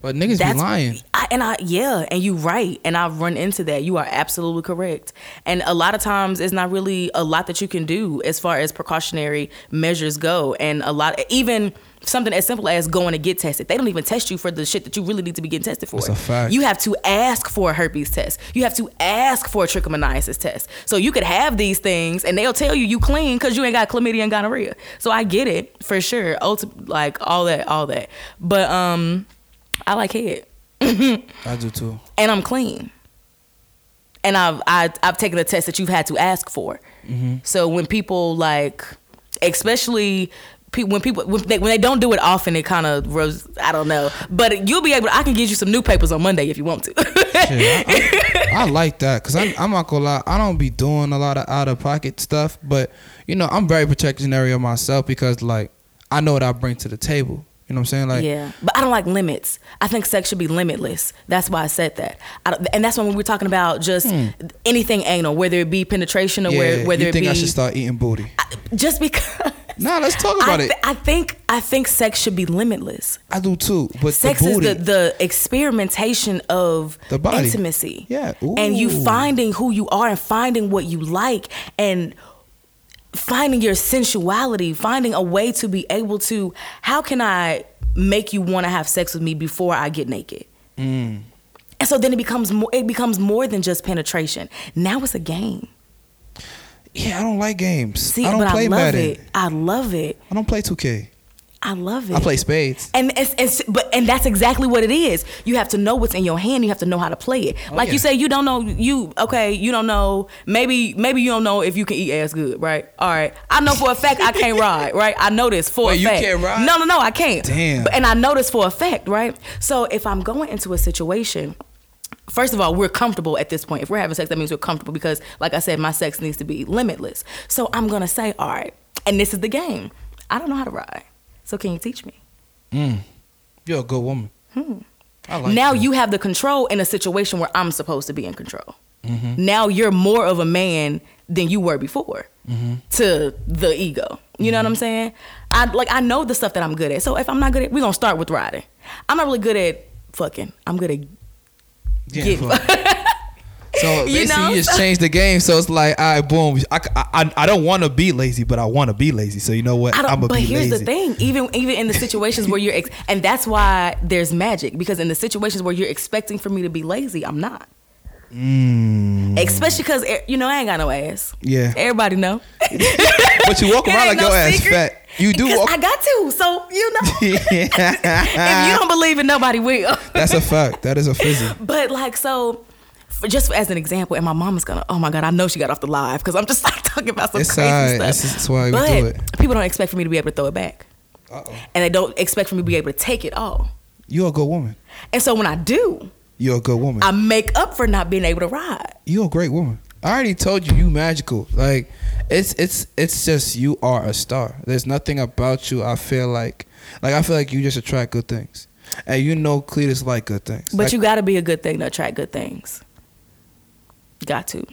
Speaker 1: But niggas
Speaker 2: That's
Speaker 1: be lying.
Speaker 2: I, and I yeah, and you right, and I've run into that. You are absolutely correct. And a lot of times, it's not really a lot that you can do as far as precautionary measures go. And a lot, even something as simple as going to get tested, they don't even test you for the shit that you really need to be getting tested for.
Speaker 1: That's a fact.
Speaker 2: You have to ask for a herpes test. You have to ask for a trichomoniasis test. So you could have these things, and they'll tell you you clean because you ain't got chlamydia and gonorrhea. So I get it for sure. Ulti- like all that, all that. But um, I like head
Speaker 1: I do too.
Speaker 2: and I'm clean. And I've I, I've taken a test that you've had to ask for.
Speaker 1: Mm-hmm.
Speaker 2: So when people like, especially pe- when people when they, when they don't do it often, it kind of rose. I don't know, but you'll be able. I can get you some new papers on Monday if you want to.
Speaker 1: Shit, I, I, I like that because I'm, I'm not gonna lie. I don't be doing a lot of out of pocket stuff, but you know I'm very protectionary of myself because like I know what I bring to the table. You know what I'm saying? Like
Speaker 2: yeah, but I don't like limits. I think sex should be limitless. That's why I said that. I and that's when we were talking about just anything anal, whether it be penetration or
Speaker 1: Hmm. yeah,
Speaker 2: where, whether
Speaker 1: you
Speaker 2: it
Speaker 1: think
Speaker 2: be
Speaker 1: I should start eating booty?
Speaker 2: just because.
Speaker 1: Nah, let's talk about
Speaker 2: I,
Speaker 1: it.
Speaker 2: I think I think sex should be limitless.
Speaker 1: I do too, but
Speaker 2: Sex
Speaker 1: the
Speaker 2: is the, the experimentation of
Speaker 1: The body.
Speaker 2: intimacy.
Speaker 1: Yeah.
Speaker 2: And you finding who you are and finding what you like and finding your sensuality, finding a way to be able to how can I make you want to have sex with me before I get naked?
Speaker 1: Mm.
Speaker 2: And so then it becomes more it becomes more than just penetration. Now it's a game.
Speaker 1: yeah, I don't like games.
Speaker 2: See,
Speaker 1: I don't
Speaker 2: but
Speaker 1: play
Speaker 2: I love it. I love it.
Speaker 1: I don't play 2K.
Speaker 2: I love it.
Speaker 1: I play spades.
Speaker 2: And it's, it's but and that's exactly what it is. You have to know what's in your hand. You have to know how to play it. Oh, like
Speaker 1: yeah.
Speaker 2: you say, you don't know you okay. You don't know. Maybe maybe you don't know if you can eat ass good, right? All right. I know for a fact I can't ride, right? I know this for
Speaker 1: Wait,
Speaker 2: a
Speaker 1: you
Speaker 2: fact.
Speaker 1: can't ride?
Speaker 2: No, no, no, I can't.
Speaker 1: Damn.
Speaker 2: But, and I know this for a fact, right? So if I'm going into a situation. First of all, we're comfortable at this point. If we're having sex, that means we're comfortable because, like I said, my sex needs to be limitless. So I'm gonna say, all right, and this is the game. I don't know how to ride, so can you teach me?
Speaker 1: Mm. You're a good woman. I like
Speaker 2: Hmm. now
Speaker 1: that.
Speaker 2: you have the control in a situation where I'm supposed to be in control.
Speaker 1: Mm-hmm.
Speaker 2: Now you're more of a man than you were before
Speaker 1: Mm-hmm.
Speaker 2: to the ego. You know what I'm saying? I like I know the stuff that I'm good at. So if I'm not good at, we're gonna start with riding. I'm not really good at fucking. I'm good at
Speaker 1: Yeah,
Speaker 2: getting.
Speaker 1: So
Speaker 2: You know?
Speaker 1: you just changed the game. So it's like, all right, boom. I, I, I don't want to be lazy, but I want to be lazy. So you know what?
Speaker 2: I don't,
Speaker 1: I'm gonna
Speaker 2: but
Speaker 1: be
Speaker 2: here's
Speaker 1: lazy.
Speaker 2: the thing: even even in the situations where you're, ex- and that's why there's magic because in the situations where you're expecting for me to be lazy, I'm not.
Speaker 1: Mm,
Speaker 2: Especially because you know I ain't got no ass.
Speaker 1: yeah,
Speaker 2: Everybody know.
Speaker 1: but you walk around like your
Speaker 2: no
Speaker 1: ass
Speaker 2: secret.
Speaker 1: fat. You do walk.
Speaker 2: I got to. So you know, if you don't believe it, nobody will.
Speaker 1: That's a fact. That is a fizzy.
Speaker 2: But like so. For just as an example, and my mom is gonna. Oh my god, I know she got off the live because I'm just like talking about some
Speaker 1: It's
Speaker 2: crazy
Speaker 1: alright.
Speaker 2: stuff.
Speaker 1: This is- that's why we
Speaker 2: but
Speaker 1: do it.
Speaker 2: people don't expect for me to be able to throw it back,
Speaker 1: Uh oh.
Speaker 2: and they don't expect for me to be able to take it all.
Speaker 1: You're a good woman.
Speaker 2: And so when I do,
Speaker 1: You're a good woman.
Speaker 2: I make up for not being able to ride.
Speaker 1: You're a great woman. I already told you you magical. Like it's it's it's just you are a star. There's nothing about you I feel like like I feel like you just attract good things. And you know Cletus like good things.
Speaker 2: But
Speaker 1: Like,
Speaker 2: you got to be a good thing to attract good things. Got to.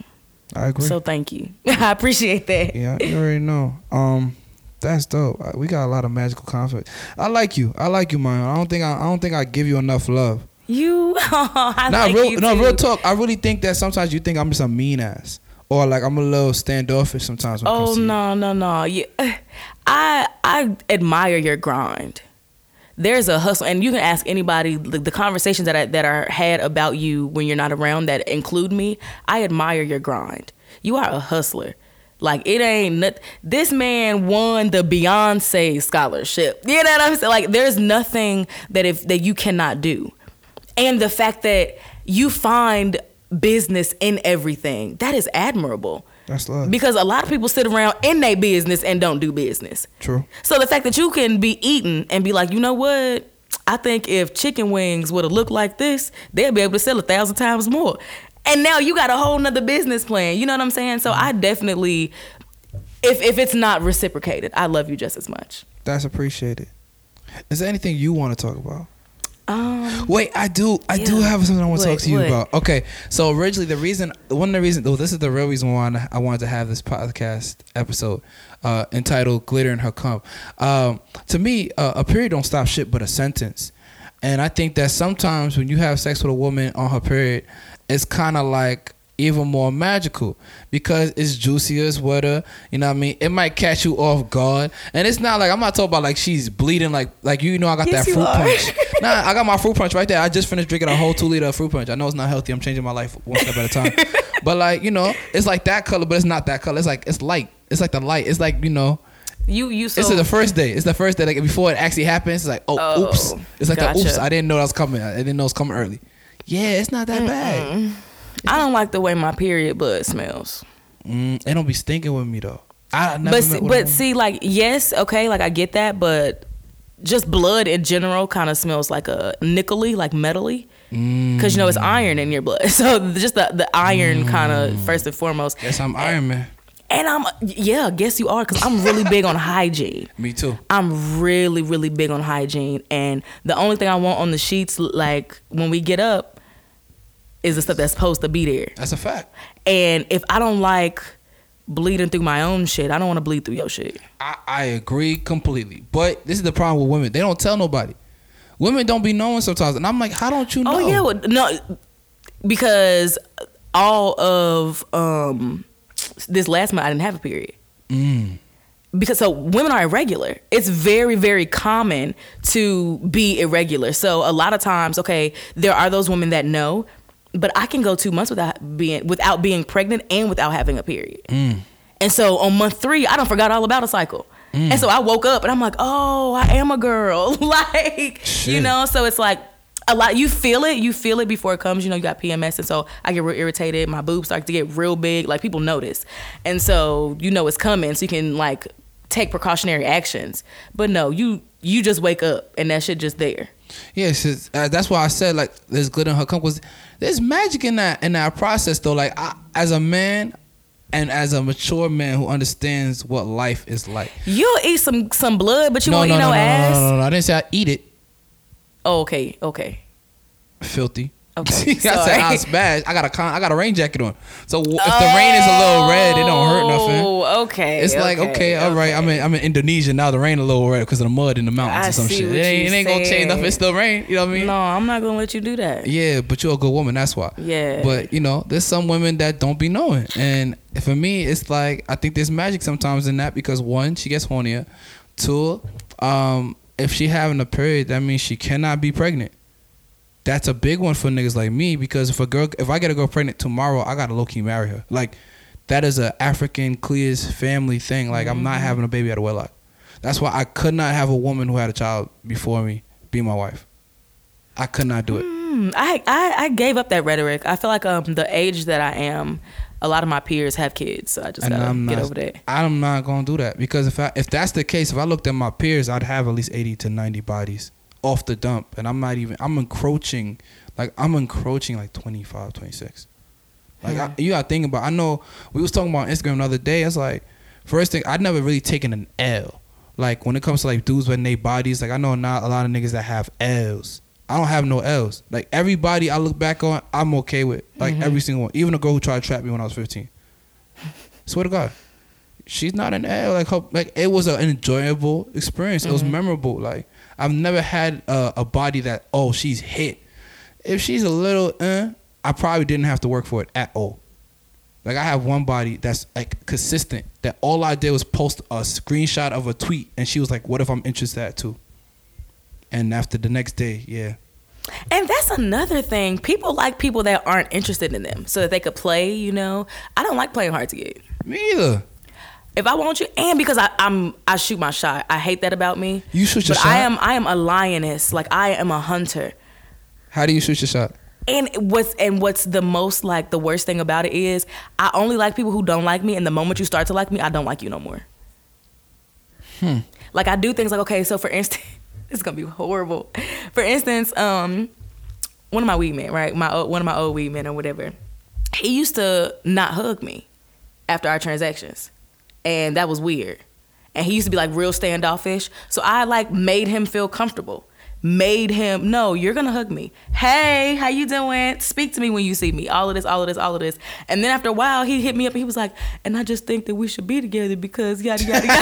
Speaker 1: I agree.
Speaker 2: So thank you. I appreciate that.
Speaker 1: yeah, you already know. Um that's dope. We got a lot of magical conflict. I like you. I like you, man. I don't think I, I don't think I give you enough love.
Speaker 2: You, I
Speaker 1: Nah,
Speaker 2: like
Speaker 1: real,
Speaker 2: you
Speaker 1: no,
Speaker 2: too.
Speaker 1: real talk. I really think that sometimes you think I'm just a mean ass, or like I'm a little standoffish sometimes.
Speaker 2: Oh
Speaker 1: you.
Speaker 2: no, no, no. Yeah, I I admire your grind. There's a hustle, and you can ask anybody the, the conversations that I, that are had about you when you're not around that include me. I admire your grind. You are a hustler. Like it ain't not, this man won the Beyonce scholarship. You know what I'm saying? Like there's nothing that if that you cannot do. And the fact that you find business in everything, that is admirable.
Speaker 1: That's love.
Speaker 2: Because a lot of people sit around in their business and don't do business.
Speaker 1: True.
Speaker 2: So the fact that you can be eating and be like, you know what? I think if chicken wings would have looked like this, they'd be able to sell a thousand times more. And now you got a whole nother business plan. You know what I'm saying? So I definitely, if if it's not reciprocated, I love you just as much.
Speaker 1: That's appreciated. Is there anything you want to talk about?
Speaker 2: Um,
Speaker 1: Wait, I do. I do have something I want to talk to you
Speaker 2: what?
Speaker 1: about. Okay, so originally the reason, one of the reasons, well, this is the real reason why I wanted to have this podcast episode uh, entitled "Glitter in Her Cum." Um, to me, uh, a period don't stop shit, but a sentence. And I think that sometimes when you have sex with a woman on her period, it's kind of like even more magical because it's juicier, it's wetter. You know what I mean? It might catch you off guard, and it's not like I'm not talking about like she's bleeding like like you know I got
Speaker 2: Yes,
Speaker 1: that fruit punch. nah, I got my fruit punch right there. I just finished drinking a whole two liter of fruit punch. I know it's not healthy. I'm changing my life one step at a time. but like you know, it's like that color, but it's not that color. It's like it's light. It's like the light. It's like you know.
Speaker 2: you you so
Speaker 1: It's the first day. It's the first day. Like before it actually happens, it's like, oh,
Speaker 2: Oh,
Speaker 1: oops. It's like the oops. I didn't know that was coming. I didn't know it was coming early. Yeah, it's not that bad.
Speaker 2: I don't like the way my period blood smells.
Speaker 1: Mm, they don't be stinking with me though. I never
Speaker 2: But see, but see, like yes, okay, like I get that, but just blood in general kind of smells like a nickely, like metally, because you know it's iron in your blood. So just the the iron kind of first and foremost.
Speaker 1: Guess I'm Iron Man.
Speaker 2: And I'm yeah, guess you are, because I'm really big on hygiene.
Speaker 1: Me too.
Speaker 2: I'm really, really big on hygiene. And the only thing I want on the sheets, like when we get up, is the stuff that's supposed to be there.
Speaker 1: That's a fact.
Speaker 2: And if I don't like bleeding through my own shit, I don't want to bleed through your shit.
Speaker 1: I, I agree completely. But this is the problem with women. They don't tell nobody. Women don't be knowing sometimes. And I'm like, how don't you know?
Speaker 2: Oh yeah, well, no, because all of um this last month I didn't have a period.
Speaker 1: Mm.
Speaker 2: Because so women are irregular. It's very very common to be irregular. So a lot of times, okay, there are those women that know, but I can go two months without being without being pregnant and without having a period.
Speaker 1: Mm.
Speaker 2: And so on month three, I don't forgot all about a cycle.
Speaker 1: Mm.
Speaker 2: And so I woke up and I'm like, oh, I am a girl. like, you know, so it's like a lot. You feel it. You feel it before it comes. You know, you got PMS. And so I get real irritated. My boobs start to get real big. Like people notice. And so you know it's coming. So you can like take precautionary actions. But no, you you just wake up and that shit just there.
Speaker 1: It's- uh, that's why I said like there's glitter in her because there's magic in that in that process though. Like I, as a man and as a mature man who understands what life is like.
Speaker 2: You'll eat some some blood, but you
Speaker 1: no,
Speaker 2: won't
Speaker 1: no,
Speaker 2: eat
Speaker 1: no,
Speaker 2: no,
Speaker 1: no,
Speaker 2: ass.
Speaker 1: no, no, no, no. I didn't say I eat it.
Speaker 2: Oh, okay, okay.
Speaker 1: Filthy.
Speaker 2: Okay,
Speaker 1: I said. I smash. I got a con- I got a rain jacket on. So w- if the rain is a little red, it don't hurt nothing.
Speaker 2: Oh, okay.
Speaker 1: It's like okay, all right. I'm in I'm in Indonesia now. The rain a little red because of the mud in the mountains
Speaker 2: I
Speaker 1: or some shit. It ain't, it ain't gonna change nothing. It's still rain. You know what I mean?
Speaker 2: No, I'm not gonna let you do that.
Speaker 1: Yeah, but you're a good woman. That's why.
Speaker 2: Yeah.
Speaker 1: But you know, there's some women that don't be knowing, and for me, it's like I think there's magic sometimes in that because one, she gets hornier. Two, um, if she having a period, that means she cannot be pregnant. That's a big one for niggas like me because if a girl, if I get a girl pregnant tomorrow, I gotta low key marry her. Like that is a African Clears family thing. Like I'm not having a baby out of wedlock. That's why I could not have a woman who had a child before me be my wife. I could not do it.
Speaker 2: Hmm, I, I I gave up that rhetoric. I feel like um the age that I am, a lot of my peers have kids, so I just
Speaker 1: and
Speaker 2: gotta
Speaker 1: I'm
Speaker 2: get
Speaker 1: not,
Speaker 2: over that.
Speaker 1: I'm not gonna do that because if I, if that's the case, if I looked at my peers, I'd have at least eighty to ninety bodies off the dump, and I'm not even. I'm encroaching, like I'm encroaching like 25, 26. Like I, hmm. you gotta think about. I know we was talking about Instagram the other day. It's like first thing I'd never really taken an L. Like when it comes to like dudes with their bodies, like I know not a lot of niggas that have L's. I don't have no L's. Like everybody I look back on, I'm okay with. Like mm-hmm. every single one. Even a girl who tried to trap me when I was 15. Swear to God, she's not an L. Like her, like it was an enjoyable experience. It was mm-hmm. memorable. Like I've never had a, a body that oh she's hit. If she's a little, uh, I probably didn't have to work for it at all. Like I have one body that's like consistent. That all I did was post a screenshot of a tweet, and she was like, "What if I'm interested at too?" And after the next day, yeah,
Speaker 2: And that's another thing. People like people that aren't interested in them, so that they could play. You know, I don't like playing hard to get.
Speaker 1: me either.
Speaker 2: If I want you, and because I, I'm, I shoot my shot. I hate that about me.
Speaker 1: You shoot your
Speaker 2: but
Speaker 1: shot?
Speaker 2: I am, I am a lioness. Like I am a hunter.
Speaker 1: How do you shoot your shot?
Speaker 2: And what's and what's the most like the worst thing about it is I only like people who don't like me, and the moment you start to like me, I don't like you no more.
Speaker 1: Hmm.
Speaker 2: Like I do things like okay, so for instance, it's gonna be horrible. For instance, um, one of my weed men, right? My one of my old weed men or whatever, he used to not hug me after our transactions, and that was weird. And he used to be like real standoffish, so I like made him feel comfortable. Made him no, you're gonna hug me. Hey, how you doing? Speak to me when you see me. All of this, all of this, all of this. And then after a while, he hit me up and he was like, "And I just think that we should be together because yada yada yada." like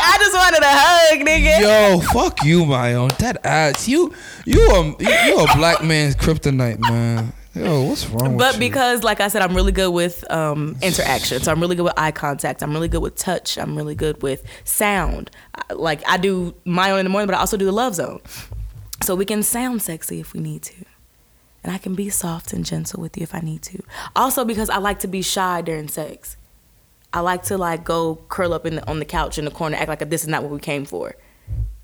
Speaker 2: I just wanted a hug, nigga.
Speaker 1: Yo, fuck you, my own. That ass. You, you a, you a black man's kryptonite, man. Yo, what's wrong with
Speaker 2: But
Speaker 1: you?
Speaker 2: because, like I said, I'm really good with um, interaction. So I'm really good with eye contact. I'm really good with touch. I'm really good with sound. Like I do my own in the morning, but I also do the love zone. So we can sound sexy if we need to. And I can be soft and gentle with you if I need to. Also because I like to be shy during sex. I like to like go curl up in the, on the couch in the corner, act like this is not what we came for.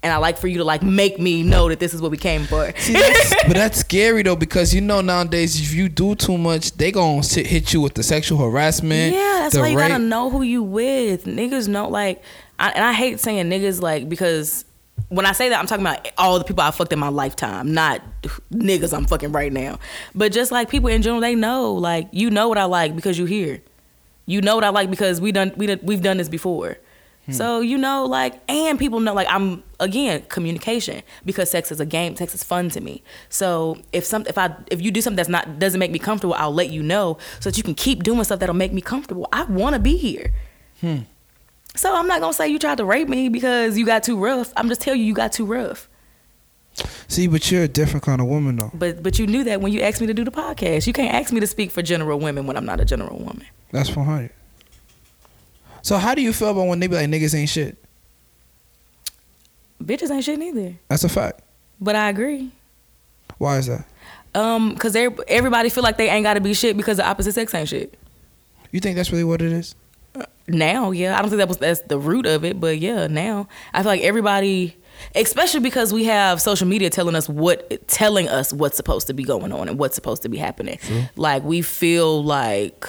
Speaker 2: And I like for you to like make me know that this is what we came for.
Speaker 1: See, that's, but that's scary though because you know nowadays if you do too much, they gonna sit, hit you with the sexual harassment.
Speaker 2: Yeah, that's why you
Speaker 1: rape.
Speaker 2: gotta know who you with. Niggas know like, I, and I hate saying niggas like because when I say that I'm talking about all the people I fucked in my lifetime, not niggas I'm fucking right now. But just like people in general, they know like you know what I like because you here. You know what I like because we done we done, we've done this before. Hmm. So you know like and people know like I'm again communication because sex is a game. Sex is fun to me. So if some if I if you do something that's not doesn't make me comfortable, I'll let you know so that you can keep doing stuff that'll make me comfortable. I want to be here. Hmm. So I'm not gonna say you tried to rape me because you got too rough. I'm just telling you you got too rough.
Speaker 1: See, but you're a different kind of woman though.
Speaker 2: But but you knew that when you asked me to do the podcast. You can't ask me to speak for general women when I'm not a general woman.
Speaker 1: That's 100. So how do you feel about when they be like niggas ain't shit?
Speaker 2: Bitches ain't shit neither.
Speaker 1: That's a fact.
Speaker 2: But I agree.
Speaker 1: Why is that?
Speaker 2: Um, cause they everybody feel like they ain't gotta be shit because the opposite sex ain't shit.
Speaker 1: You think that's really what it is?
Speaker 2: Now, yeah, I don't think that was that's the root of it, but yeah, now I feel like everybody, especially because we have social media telling us what telling us what's supposed to be going on and what's supposed to be happening. Like we feel like.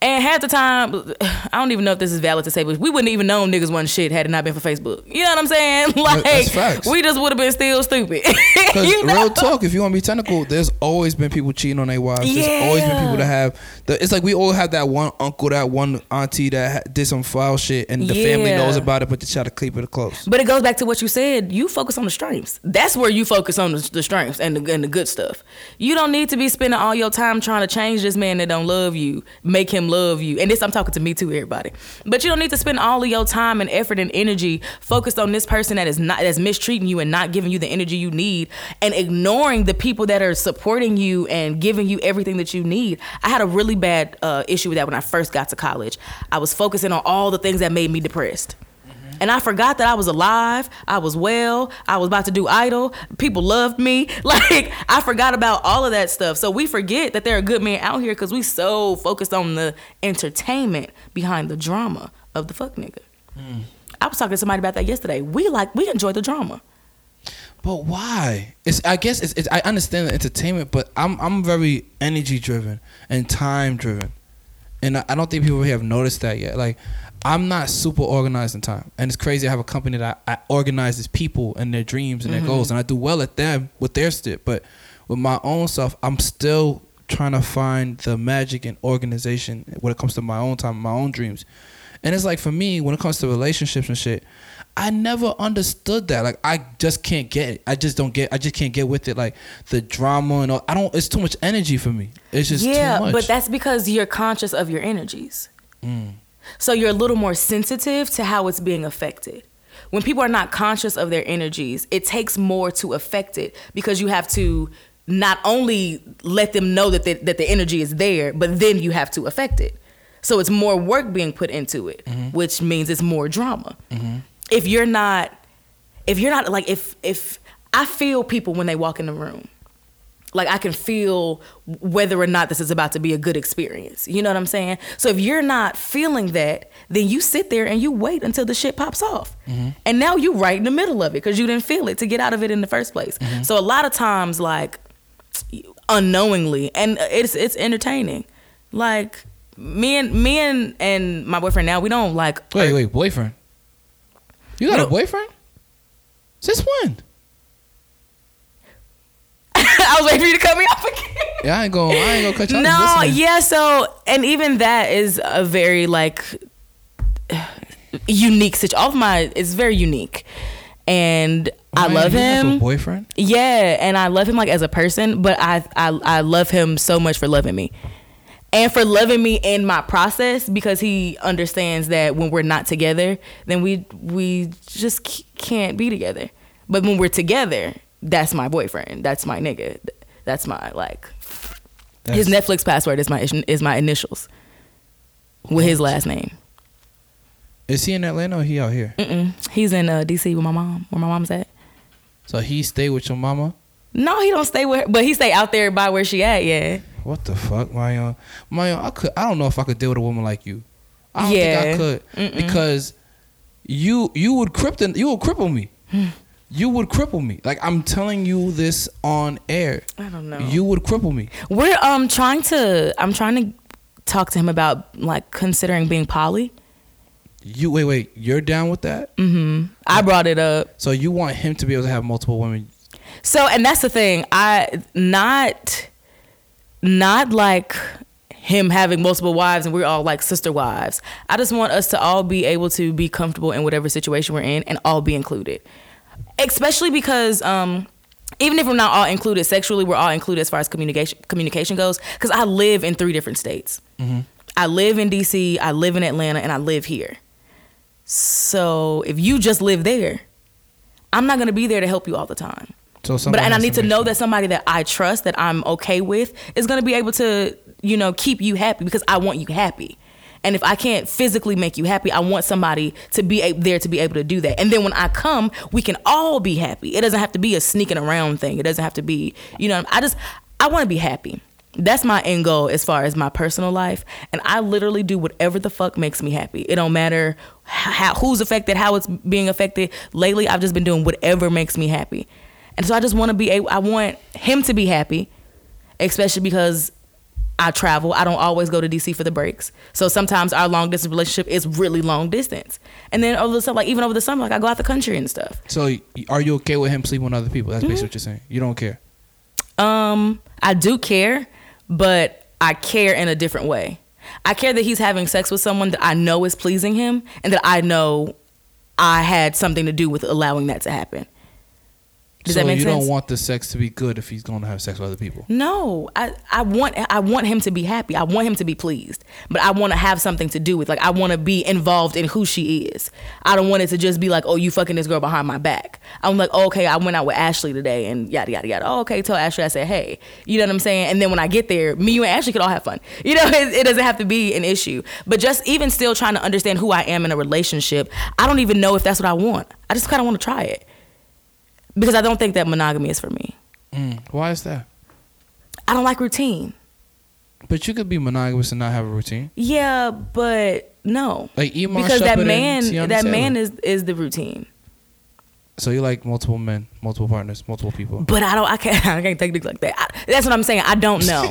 Speaker 2: And half the time, I don't even know if this is valid to say, but we wouldn't even know niggas wasn't shit had it not been for Facebook. You know what I'm saying? Like, we just would have been still stupid.
Speaker 1: Because
Speaker 2: You know?
Speaker 1: real talk, if you want to be technical, there's always been people cheating on their wives. Yeah. There's always been people
Speaker 2: Yeah.
Speaker 1: that have. The, it's like we all have that one uncle, that one auntie that did some foul shit, and the family knows about it, but they try to keep it close.
Speaker 2: But it goes back to what you said. You focus on the strengths. That's where you focus on the, the strengths and the, and the good stuff. You don't need to be spending all your time trying to change this man that don't love you, make him love you. And this, I'm talking to me too, everybody. But you don't need to spend all of your time and effort and energy focused on this person that is not that's mistreating you and not giving you the energy you need, and ignoring the people that are supporting you and giving you everything that you need. I had a really bad uh, issue with that when I first got to college. I was focusing on all the things that made me depressed. And I forgot that I was alive. I was well. I was about to do idol. People loved me. Like I forgot about all of that stuff. So we forget that there are good men out here because we so focused on the entertainment behind the drama of the fuck nigga. Hmm. I was talking to somebody about that yesterday. We like we enjoy the drama.
Speaker 1: But why? It's I guess it's, it's I understand the entertainment, but I'm I'm very energy driven and time driven, and I, don't think people have noticed that yet. Like I'm not super organized in time, and it's crazy. I have a company that I, I organizes people and their dreams and their mm-hmm. goals, and I do well at them with their shit. But with my own stuff, I'm still trying to find the magic and organization when it comes to my own time, my own dreams. And it's like for me, when it comes to relationships and shit, I never understood that. Like I just can't get it. I just don't get. I just can't get with it. Like the drama and all. I don't. It's too much energy for me. It's just
Speaker 2: yeah,
Speaker 1: too much.
Speaker 2: but that's because you're conscious of your energies. Mm. So you're a little more sensitive to how it's being affected. When people are not conscious of their energies, it takes more to affect it because you have to not only let them know that the, that the energy is there, but then you have to affect it. So it's more work being put into it, mm-hmm. which means it's more drama. Mm-hmm. If you're not, if you're not like if if I feel people when they walk in the room, like I can feel whether or not this is about to be a good experience. You know what I'm saying? So if you're not feeling that, then you sit there and you wait until the shit pops off. Mm-hmm. And now you're right in the middle of it because you didn't feel it to get out of it in the first place. Mm-hmm. So a lot of times like unknowingly and it's it's entertaining. Like me and me and, and my boyfriend now we don't like
Speaker 1: Wait, wait, boyfriend. You got a boyfriend? Since when?
Speaker 2: I was waiting for you to cut me off again.
Speaker 1: Yeah, I ain't gonna, I ain't gonna cut you. I'm
Speaker 2: No, yeah, so and even that is a very like unique situation. All of my it's very unique. And I
Speaker 1: Man,
Speaker 2: love him.
Speaker 1: boyfriend?
Speaker 2: Yeah, and I love him like as a person, but I I I love him so much for loving me. And for loving me in my process because he understands that when we're not together, then we we just can't be together. But when we're together, that's my boyfriend. That's my nigga. That's my like his Netflix password is my is my initials with his last name.
Speaker 1: Is he in Atlanta or he out here?
Speaker 2: Mm-mm. He's in uh, DC with my mom. Where my mom's at.
Speaker 1: So he stay with your mama?
Speaker 2: No, he don't stay with her, but he stay out there by where she at. Yeah.
Speaker 1: What the fuck, Mario? Mario, I could. I don't know if I could deal with a woman like you. I don't
Speaker 2: Yeah.
Speaker 1: think I could
Speaker 2: Mm-mm.
Speaker 1: because you you would cripple you would cripple me. you would cripple me. Like I'm telling you this on air.
Speaker 2: I don't know.
Speaker 1: You would cripple me.
Speaker 2: We're um trying to. I'm trying to talk to him about like considering being poly.
Speaker 1: You wait, wait. You're down with that?
Speaker 2: Mm-hmm. I brought it up.
Speaker 1: So you want him to be able to have multiple women?
Speaker 2: So, and that's the thing. I not not like him having multiple wives and we're all like sister wives. I just want us to all be able to be comfortable in whatever situation we're in and all be included. Especially because um even if we're not all included sexually, we're all included as far as communication communication goes. Because I live in three different states. I live in DC, I live in Atlanta, and I live here. So if you just live there, I'm not gonna be there to help you all the time.
Speaker 1: So
Speaker 2: But and I need to know that somebody that I trust, that I'm okay with, is gonna be able to, you know, keep you happy because I want you happy. And if I can't physically make you happy, I want somebody to be a- there to be able to do that. And then when I come, we can all be happy. It doesn't have to be a sneaking around thing. It doesn't have to be, you know, I just I want to be happy. That's my end goal as far as my personal life, and I literally do whatever the fuck makes me happy. It don't matter how, who's affected, how it's being affected. Lately, I've just been doing whatever makes me happy, and so I just want to be. able I want him to be happy, especially because I travel. I don't always go to DC for the breaks. So sometimes our long distance relationship is really long distance. And then over the summer, like even over the summer, like I go out the country and stuff.
Speaker 1: So are you okay with him sleeping with other people? That's
Speaker 2: Mm-hmm.
Speaker 1: basically what you're saying. You don't care.
Speaker 2: Um, I do care, but I care in a different way. I care that he's having sex with someone that I know is pleasing him and that I know I had something to do with allowing that to happen. Does
Speaker 1: so
Speaker 2: that make
Speaker 1: you
Speaker 2: sense?
Speaker 1: don't want the sex to be good if he's going to have sex with other people.
Speaker 2: No, I, I want I want him to be happy. I want him to be pleased. But I want to have something to do with like I want to be involved in who she is. I don't want it to just be like, oh, you fucking this girl behind my back. I'm like, oh, okay, I went out with Ashley today and yada yada yada. Oh, okay, tell Ashley I said hey. You know what I'm saying? And then when I get there, me you and Ashley could all have fun. You know, it, it doesn't have to be an issue. But just even still trying to understand who I am in a relationship, I don't even know if that's what I want. I just kind of want to try it because I don't think that monogamy is for me.
Speaker 1: Mm. Why is that?
Speaker 2: I don't like routine.
Speaker 1: But you could be monogamous and not have a routine.
Speaker 2: Yeah, but no.
Speaker 1: Like Iman
Speaker 2: because that man, that
Speaker 1: Taylor.
Speaker 2: man is is the routine.
Speaker 1: So you like multiple men, multiple partners, multiple people.
Speaker 2: But I don't. I can't. I can't take things like that. I, that's what I'm saying. I don't know.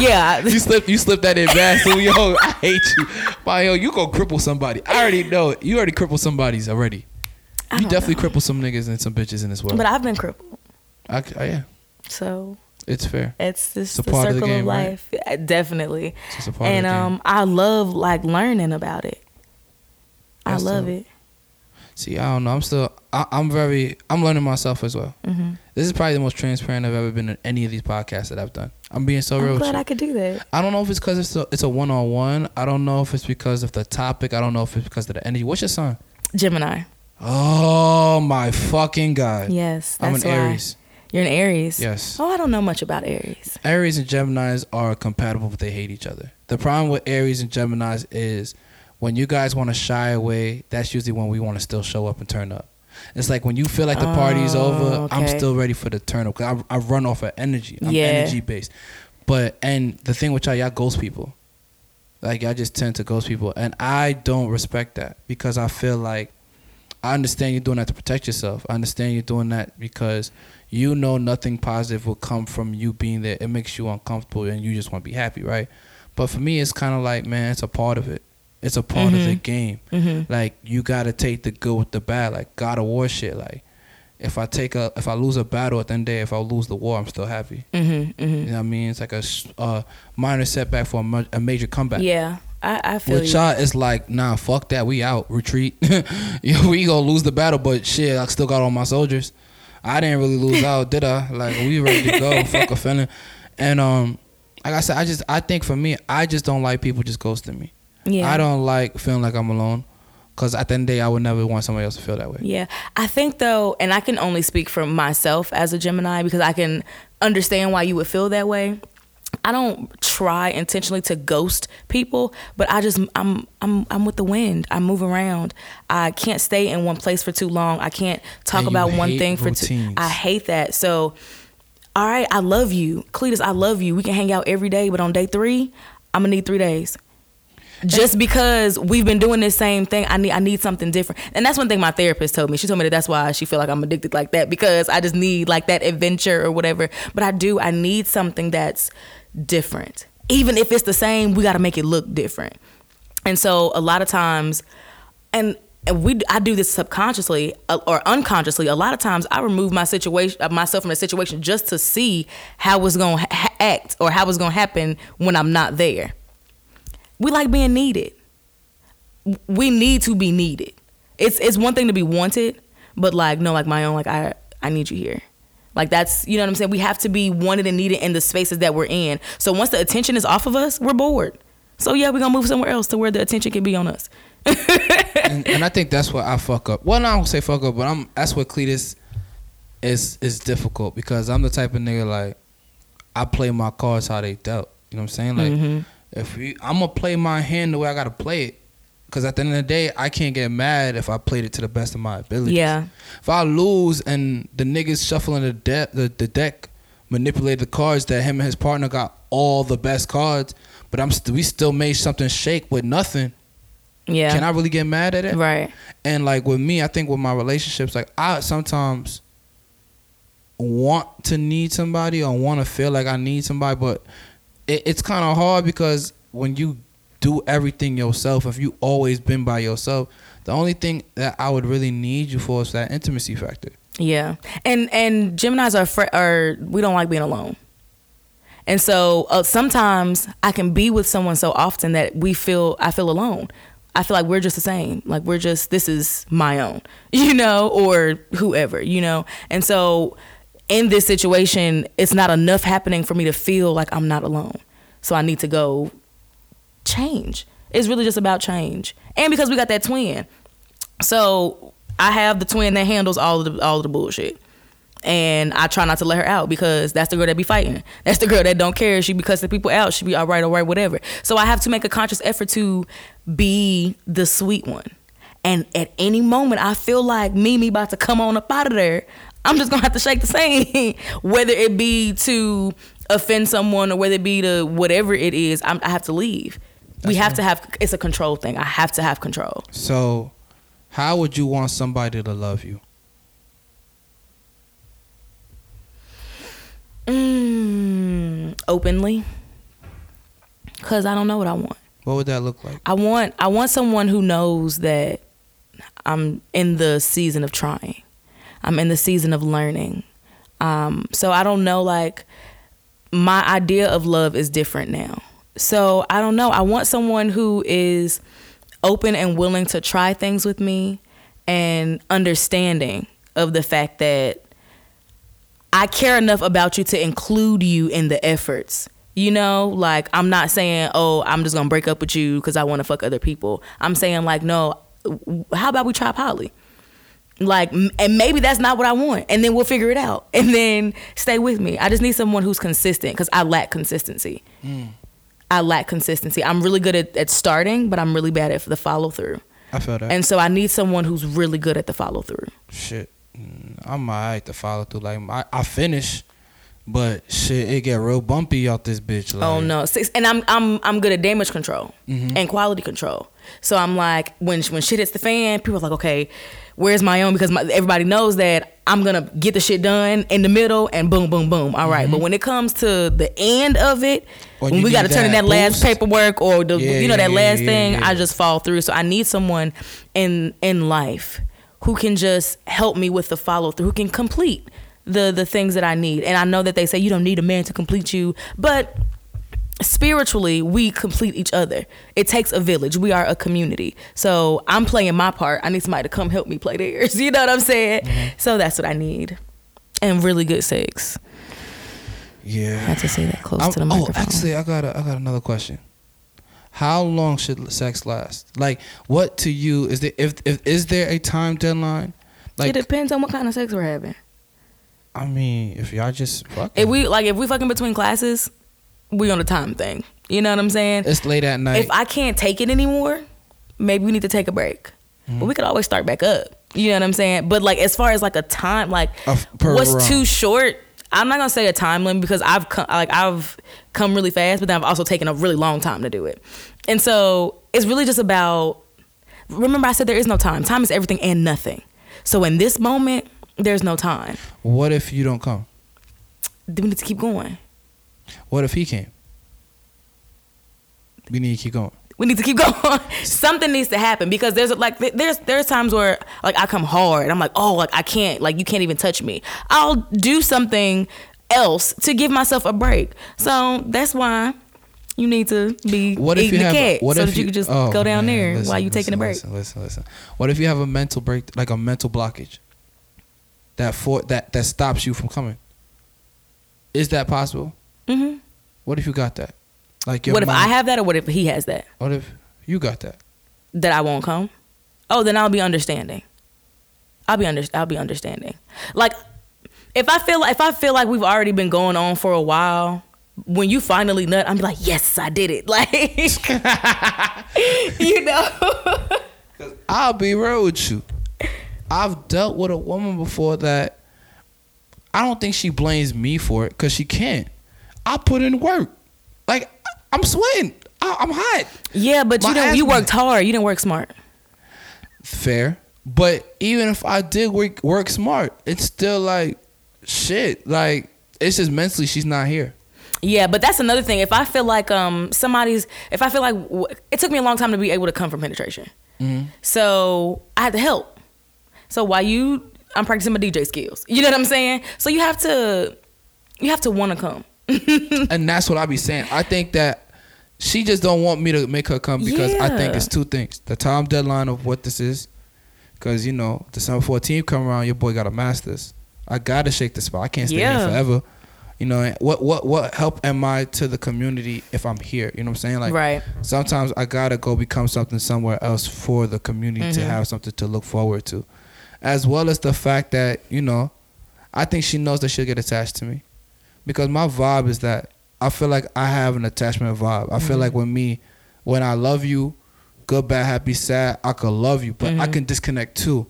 Speaker 2: yeah.
Speaker 1: you slipped you slipped that in bad. So yo, I hate you. But yo, you gonna cripple somebody. I already know it. You already crippled somebody's already.
Speaker 2: I
Speaker 1: You definitely
Speaker 2: know.
Speaker 1: crippled some niggas and some bitches in this world.
Speaker 2: But I've been crippled,
Speaker 1: I, I- yeah,
Speaker 2: so
Speaker 1: it's fair.
Speaker 2: it's just
Speaker 1: It's a
Speaker 2: the
Speaker 1: part of the
Speaker 2: circle of,
Speaker 1: game, right?
Speaker 2: life. Yeah, Definitely.
Speaker 1: It's just a part
Speaker 2: And
Speaker 1: of
Speaker 2: um, I love like learning about it. I love
Speaker 1: dope.
Speaker 2: it.
Speaker 1: See, I don't know. I'm still. I, I'm very. I'm learning myself as well.
Speaker 2: hmm
Speaker 1: This is probably the most transparent I've ever been in any of these podcasts that I've done. I'm being so real.
Speaker 2: I'm
Speaker 1: with
Speaker 2: glad. I could do that.
Speaker 1: I don't know if it's because it's a, it's a one on one. I don't know if it's because of the topic. I don't know if it's because of the energy. What's your sign?
Speaker 2: Gemini.
Speaker 1: Oh my fucking god!
Speaker 2: Yes,
Speaker 1: I'm an
Speaker 2: why.
Speaker 1: Aries.
Speaker 2: You're an Aries.
Speaker 1: Yes.
Speaker 2: Oh, I don't know much about Aries.
Speaker 1: Aries and Geminis are compatible, but they hate each other. The problem with Aries and Geminis is when you guys want to shy away, that's usually when we want to still show up and turn up. It's like when you feel like the party's
Speaker 2: Oh,
Speaker 1: over, I'm still ready for the turn up. Cause I, I run off of energy. I'm
Speaker 2: Yeah.
Speaker 1: energy based. But and the thing with y'all, y'all ghost people. Like y'all just tend to ghost people, and I don't respect that because I feel like I understand you're doing that to protect yourself. I understand you're doing that because you know nothing positive will come from you being there. It makes you uncomfortable, and you just want to be happy, right? But for me, it's kind of like, man, it's a part of it. It's a part of the
Speaker 2: Mhm.
Speaker 1: game.
Speaker 2: Mm-hmm.
Speaker 1: Like you gotta take the good with the bad. Like God of War shit. Like if I take a, if I lose a battle at the end of the day, if I lose the war, I'm still happy.
Speaker 2: Mm-hmm.
Speaker 1: You
Speaker 2: Mm-hmm.
Speaker 1: know what I mean? It's like a uh, minor setback for a, ma- a major comeback.
Speaker 2: Yeah, I, I feel
Speaker 1: With
Speaker 2: you.
Speaker 1: y'all, it's like, nah, fuck that. We out. Retreat. We gonna lose the battle, but shit, I still got all my soldiers. I didn't really lose out, did I? Like we ready to go. fuck a feeling. And um, like I said, I just I think for me, I just don't like people just ghosting me.
Speaker 2: Yeah.
Speaker 1: I don't like feeling like I'm alone. Cause at the end of the day, I would never want somebody else to feel that way.
Speaker 2: Yeah. I think though, and I can only speak for myself as a Gemini because I can understand why you would feel that way. I don't try intentionally to ghost people, but I just I'm I'm I'm with the wind. I move around. I can't stay in one place for too long. I can't talk about one
Speaker 1: hate
Speaker 2: thing for too.
Speaker 1: routines.
Speaker 2: I hate that. So, all right, I love you, Cletus. I love you. We can hang out every day, but on day three, I'm gonna need three days just because we've been doing this same thing i need i need something different and that's one thing my therapist told me she told me that that's why she feel like i'm addicted like that because i just need like that adventure or whatever but i do i need something that's different even if it's the same we got to make it look different and so a lot of times and and we I do this subconsciously uh, or unconsciously. A lot of times I remove my situation uh, myself from a situation just to see how it's going to ha- act or how it's going to happen when I'm not there we like being needed. We need to be needed. It's it's one thing to be wanted, but like no, like my own, like I I need you here. Like that's you know what I'm saying. We have to be wanted and needed in the spaces that we're in. So once the attention is off of us, we're bored. So yeah, we're gonna move somewhere else to where the attention can be on us.
Speaker 1: and, and I think that's what I fuck up. Well, no, I don't say fuck up, but I'm that's what Cletus is is difficult because I'm the type of nigga like I play my cards how they dealt. You know what I'm saying? Like
Speaker 2: Mm-hmm.
Speaker 1: if we, I'm gonna play my hand the way I gotta play it. Cause at the end of the day, I can't get mad if I played it to the best of my ability.
Speaker 2: Yeah.
Speaker 1: If I lose and the niggas shuffling the deck, the, the deck, manipulate the cards that him and his partner got all the best cards, but I'm st- we still made something shake with nothing.
Speaker 2: Yeah.
Speaker 1: Can I really get mad at it?
Speaker 2: Right.
Speaker 1: And like with me, I think with my relationships, like I sometimes want to need somebody or want to feel like I need somebody, but it, it's kind of hard because when you do everything yourself, if you always been by yourself, the only thing that I would really need you for is that intimacy factor.
Speaker 2: Yeah, and and Gemini's are fr- are we don't like being alone, and so uh, sometimes I can be with someone so often that we feel I feel alone. I feel like we're just the same. Like we're just this is my own, you know, or whoever, you know. And so in this situation, it's not enough happening for me to feel like I'm not alone. So I need to go change. It's really just about change, and because we got that twin, so I have the twin that handles all of the all of the bullshit. And I try not to let her out because that's the girl that be fighting. That's the girl that don't care. She be cussing people out. She be all right, all right, whatever. So I have to make a conscious effort to be the sweet one. And at any moment I feel like Mimi about to come on up out of there, I'm just gonna have to shake the same. whether it be to offend someone or whether it be to whatever it is, I have to leave. We have
Speaker 1: right.
Speaker 2: to have it's a control thing. I have to have control.
Speaker 1: So, how would you want somebody to love you?
Speaker 2: Mm, openly, because I don't know what I want.
Speaker 1: What would that look like?
Speaker 2: I want I want someone who knows that I'm in the season of trying. I'm in the season of learning. Um, so I don't know like my idea of love is different now. So I don't know. I want someone who is open and willing to try things with me and understanding of the fact that I care enough about you to include you in the efforts. You know, like I'm not saying, "Oh, I'm just to break up with you cuz I want to fuck other people." I'm saying like, "No, how about we try poly?" Like and maybe that's not what I want and then we'll figure it out. And then stay with me. I just need someone who's consistent cuz I lack consistency. Hmm. I lack consistency. I'm really good at, at starting, but I'm really bad at the follow through.
Speaker 1: I feel that.
Speaker 2: And so I need someone who's really good at the follow through.
Speaker 1: shit, mm, I'm alright to follow through. Like I, I finish, but shit, it get real bumpy out this bitch. Like,
Speaker 2: Oh no! And I'm I'm I'm good at damage control
Speaker 1: Mm-hmm.
Speaker 2: and quality control. So I'm like when when shit hits the fan, people are like, okay, where's Mionne? Because my, everybody knows that I'm gonna get the shit done in the middle and boom, boom, boom. All right. But when it comes to the end of it,
Speaker 1: When
Speaker 2: when we got to turn in
Speaker 1: that
Speaker 2: that last paperwork or the
Speaker 1: Yeah,
Speaker 2: you know that last
Speaker 1: yeah,
Speaker 2: thing,
Speaker 1: yeah.
Speaker 2: I just fall through. So I need someone in in life who can just help me with the follow through, who can complete the the things that I need. And I know that they say you don't need a man to complete you, but spiritually we complete each other. It takes a village. We are a community. So i'm playing my part. I need somebody to come help me play theirs. You know what i'm saying?
Speaker 1: Mm-hmm.
Speaker 2: so that's what i need. And really good sex.
Speaker 1: Yeah.
Speaker 2: I had to say that close
Speaker 1: I'm-
Speaker 2: to the microphone.
Speaker 1: oh, actually, I got a, I got another question. How long should sex last? Like, what to you is there? If, if is there a time deadline? Like,
Speaker 2: it depends on what kind of sex we're having.
Speaker 1: I mean, if y'all just fucking,
Speaker 2: if we like if we fucking between classes we on a time thing. You know what i'm saying?
Speaker 1: It's late at night.
Speaker 2: if i can't take it anymore maybe we need to take a break.
Speaker 1: Mm-hmm.
Speaker 2: but we could always start back up. You know what i'm saying? But like as far as like a time like what's
Speaker 1: round.
Speaker 2: too short i'm not gonna say a time limit because i've come like i've come really fast but then i've also taken a really long time to do it. And so it's really just about remember i said there is no time. Time is everything and nothing. So in this moment there's no time.
Speaker 1: What if you don't come?
Speaker 2: then we need to keep going
Speaker 1: What if he can't? We need to keep going.
Speaker 2: we need to keep going. Something needs to happen because there's like there's there's times where like I come hard. I'm like, oh, like I can't, like you can't even touch me. I'll do something else to give myself a break. So that's why you need to be
Speaker 1: What if you
Speaker 2: the
Speaker 1: have?
Speaker 2: cat
Speaker 1: what
Speaker 2: so
Speaker 1: if
Speaker 2: that you, can just
Speaker 1: oh,
Speaker 2: go down
Speaker 1: man,
Speaker 2: there
Speaker 1: listen,
Speaker 2: while you
Speaker 1: listen,
Speaker 2: taking a break.
Speaker 1: Listen, listen, listen. What if you have a mental break, like a mental blockage, that for that that stops you from coming? Is that possible?
Speaker 2: Hmm
Speaker 1: What if you got that? Like your
Speaker 2: What if I have that or what if he has that
Speaker 1: What if you got that?
Speaker 2: that I won't come? Oh, then I'll be understanding. I'll be under I'll be understanding. Like if I feel if I feel like we've already been going on for a while, when you finally nut, I'm like, yes, I did it. Like you know.
Speaker 1: I'll be real with you. I've dealt with a woman before that I don't think she blames me for it because she can't. I put in work. Like I'm sweating. I, I'm hot.
Speaker 2: yeah, but
Speaker 1: My
Speaker 2: you know
Speaker 1: ass
Speaker 2: you worked hard. You didn't work smart.
Speaker 1: Fair. But even if I did work work smart, it's still like shit. Like it's just mentally she's not here.
Speaker 2: Yeah, but that's another thing. If I feel like um somebody's, if I feel like it took me a long time to be able to come from penetration, so I had to help. So while you, I'm practicing my DJ skills. You know what I'm saying? So you have to, you have to want to come.
Speaker 1: and that's what I be saying. I think that she just don't want me to make her come because I think it's two things: the time deadline of what this is, because you know December 14th come around, your boy got a masters. I gotta shake the spot. I can't stay
Speaker 2: Yeah.
Speaker 1: here forever. You know what what what help am I to the community if I'm here? You know what I'm saying? Like
Speaker 2: Right.
Speaker 1: sometimes I gotta go become something somewhere else for the community to
Speaker 2: Mhm.
Speaker 1: have something to look forward to, as well as the fact that you know, I think she knows that she'll get attached to me, because my vibe is that I feel like I have an attachment vibe. I feel like when me, when I love you, good, bad, happy, sad, I could love you, but I
Speaker 2: Mhm.
Speaker 1: can disconnect too.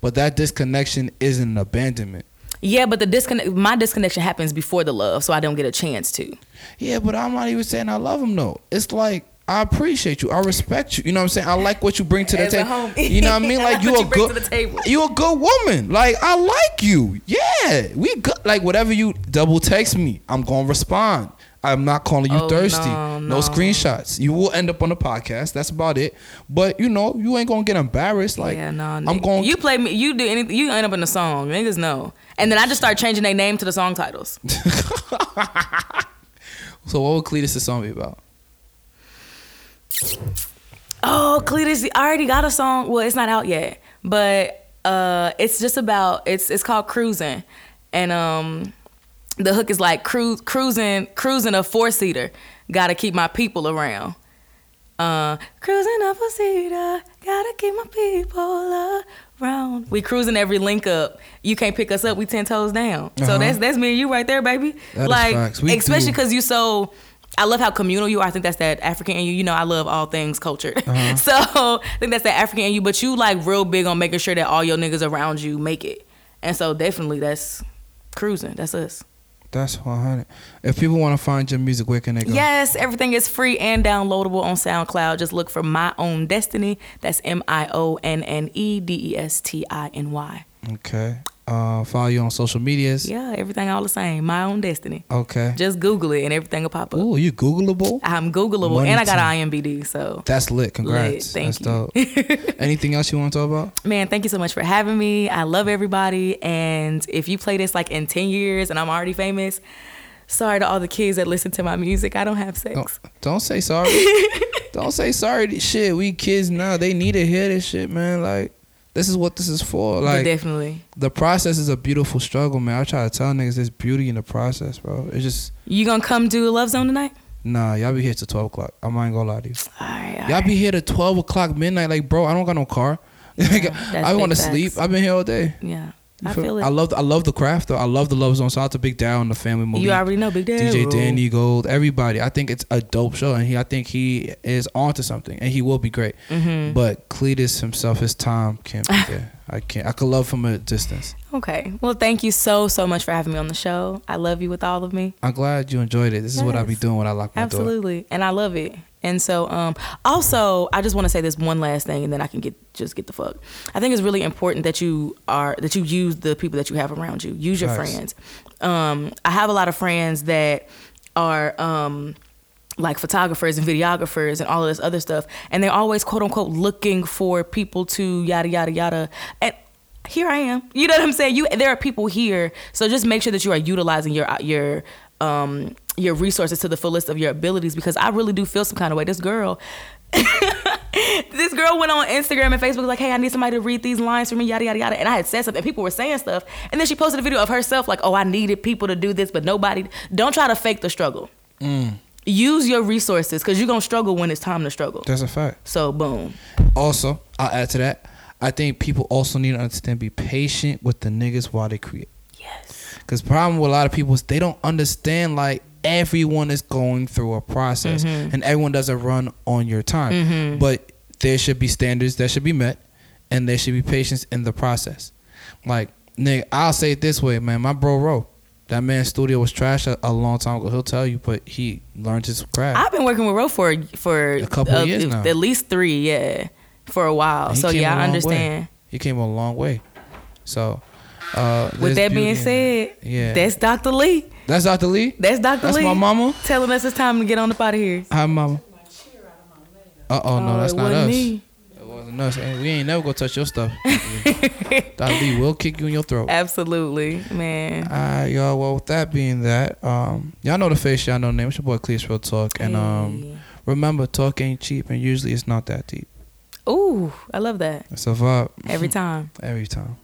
Speaker 1: But that disconnection isn't an abandonment.
Speaker 2: Yeah, but the disconnect, my disconnection happens before the love, so I don't get a chance to.
Speaker 1: Yeah, but I'm not even saying I love him though. It's like I appreciate you. I respect you. You know what I'm saying? I like what you bring to the table. You know what I mean? Like you a good
Speaker 2: the
Speaker 1: you a good woman. Like I like you. Yeah. We good like whatever you double text me, I'm gonna respond. I'm not calling you
Speaker 2: Oh,
Speaker 1: thirsty.
Speaker 2: no,
Speaker 1: No,
Speaker 2: no.
Speaker 1: screenshots. You will end up on the podcast. That's about it. But you know, you ain't gonna get embarrassed. Like
Speaker 2: yeah, no,
Speaker 1: I'm going
Speaker 2: You play me. You do anything. You end up in a song. Niggas know. And then I just start changing their name to the song titles.
Speaker 1: So what would Cletus' song be about?
Speaker 2: Oh, Cletus, I already got a song. Well, it's not out yet, but uh, it's just about it's it's called Cruising, and um, the hook is like cruise cruising cruising a four seater. Gotta keep my people around. Uh, cruising a four seater. Gotta keep my people around. We cruising every link up. You can't pick us up. We ten toes down.
Speaker 1: Uh-huh.
Speaker 2: So that's that's me and you right there, baby.
Speaker 1: That
Speaker 2: like especially because you so I love how communal you are. I think that's that African in you. You know, I love all things culture.
Speaker 1: Uh-huh.
Speaker 2: so I think that's that African in you. But you like real big on making sure that all your niggas around you make it. And so definitely that's cruising. That's us.
Speaker 1: That's 100. If people want to find your music, where can they go?
Speaker 2: Yes, everything is free and downloadable on SoundCloud. Just look for Mionne Destiny. That's M I O N N E D E S T I N Y.
Speaker 1: Okay. Uh, follow you on social medias.
Speaker 2: Yeah, everything all the same. Mionne Destiny.
Speaker 1: Okay.
Speaker 2: Just Google it and everything will pop up.
Speaker 1: Ooh, you Googleable?
Speaker 2: I'm Googleable
Speaker 1: Money
Speaker 2: and I got an IMBD. So,
Speaker 1: That's lit. Congrats.
Speaker 2: thank
Speaker 1: That's
Speaker 2: you.
Speaker 1: dope. Anything else you want to talk about?
Speaker 2: man, thank you so much for having me. I love everybody. And if you play this like in 10 years and I'm already famous, sorry to all the kids that listen to my music. I don't have sex.
Speaker 1: Don't, don't say sorry. don't say sorry. Shit, we kids now. They need to hear this shit, man. Like, this is what this is for. Like,
Speaker 2: definitely.
Speaker 1: the process is a beautiful struggle, man. I try to tell niggas there's beauty in the process, bro. It's just,
Speaker 2: You gonna come do Love Zone tonight?
Speaker 1: nah, y'all be here till 12 o'clock. I might gonna lie to you.
Speaker 2: All right. all
Speaker 1: Y'all
Speaker 2: right.
Speaker 1: be here to 12 o'clock midnight. Like, bro, I don't got no car. Like,
Speaker 2: that's
Speaker 1: I want to sleep. I've been here all day.
Speaker 2: Yeah. I feel it.
Speaker 1: I love I love the craft though. I love the love zone. Shout out to Big Down, the family movie.
Speaker 2: you already know Big Daddy.
Speaker 1: DJ Danny Gold, everybody. I think it's a dope show, and he I think he is onto something, and he will be great.
Speaker 2: Mm-hmm.
Speaker 1: But Cletus himself, his time can't be there. I can't. I could love from a distance.
Speaker 2: Okay. Well, thank you so, so much for having me on the show. I love you with all of me.
Speaker 1: I'm glad you enjoyed it. This is what I be doing when I lock my door.
Speaker 2: Absolutely. And I love it. And so um also I just want to say this one last thing and then I can get just get the fuck. I think it's really important that you are that you use the people that you have around you. Use your
Speaker 1: Facts.
Speaker 2: friends. Um I have a lot of friends that are um like photographers and videographers and all of this other stuff and they're always quote unquote looking for people to yada yada yada and here I am. You know what I'm saying? You there are people here, so just make sure that you are utilizing your your um your resources to the fullest of your abilities because I really do feel some kind of way. This girl this girl went on Instagram and Facebook like, "Hey, I need somebody to read these lines for me, yada yada yada." And I had said something, and people were saying stuff, and then she posted a video of herself like, "Oh, I needed people to do this, but nobody." Don't try to fake the struggle. Use your resources because you're gonna struggle when it's time to struggle.
Speaker 1: That's a fact.
Speaker 2: So boom.
Speaker 1: Also, I'll add to that. I think people also need to understand be patient with the niggas while they create.
Speaker 2: Yes.
Speaker 1: Because problem with a lot of people is they don't understand like everyone is going through a process
Speaker 2: Mm-hmm.
Speaker 1: and everyone doesn't run on your time. But there should be standards that should be met and there should be patience in the process. Like, nigga, I'll say it this way, man. My bro Ro, that man's studio was trash a, a long time ago. He'll tell you, but he learned his craft.
Speaker 2: I've been working with Ro for for
Speaker 1: A couple of years now.
Speaker 2: at least three, yeah, for a while. So yeah,
Speaker 1: a
Speaker 2: I understand.
Speaker 1: way. He came a long way. So, uh,
Speaker 2: With that being said,
Speaker 1: Yeah.
Speaker 2: that's Dr. Lee.
Speaker 1: that's Dr. Lee.
Speaker 2: That's Dr.
Speaker 1: That's
Speaker 2: Lee.
Speaker 1: my mama.
Speaker 2: telling us it's time to get on up out of here.
Speaker 1: Hi, mama. Uh oh, no, that's not us.
Speaker 2: me.
Speaker 1: It wasn't us. And we ain't never gonna touch your stuff. Dr. Lee will kick you in your throat.
Speaker 2: Absolutely, man.
Speaker 1: Alright, y'all. Well, with that being that, um, y'all know the face, y'all know the name. It's your boy Cleus Real Talk, and um, remember, talk ain't cheap, and usually it's not that deep.
Speaker 2: Ooh, I love that
Speaker 1: It's a vibe
Speaker 2: every time.
Speaker 1: every time.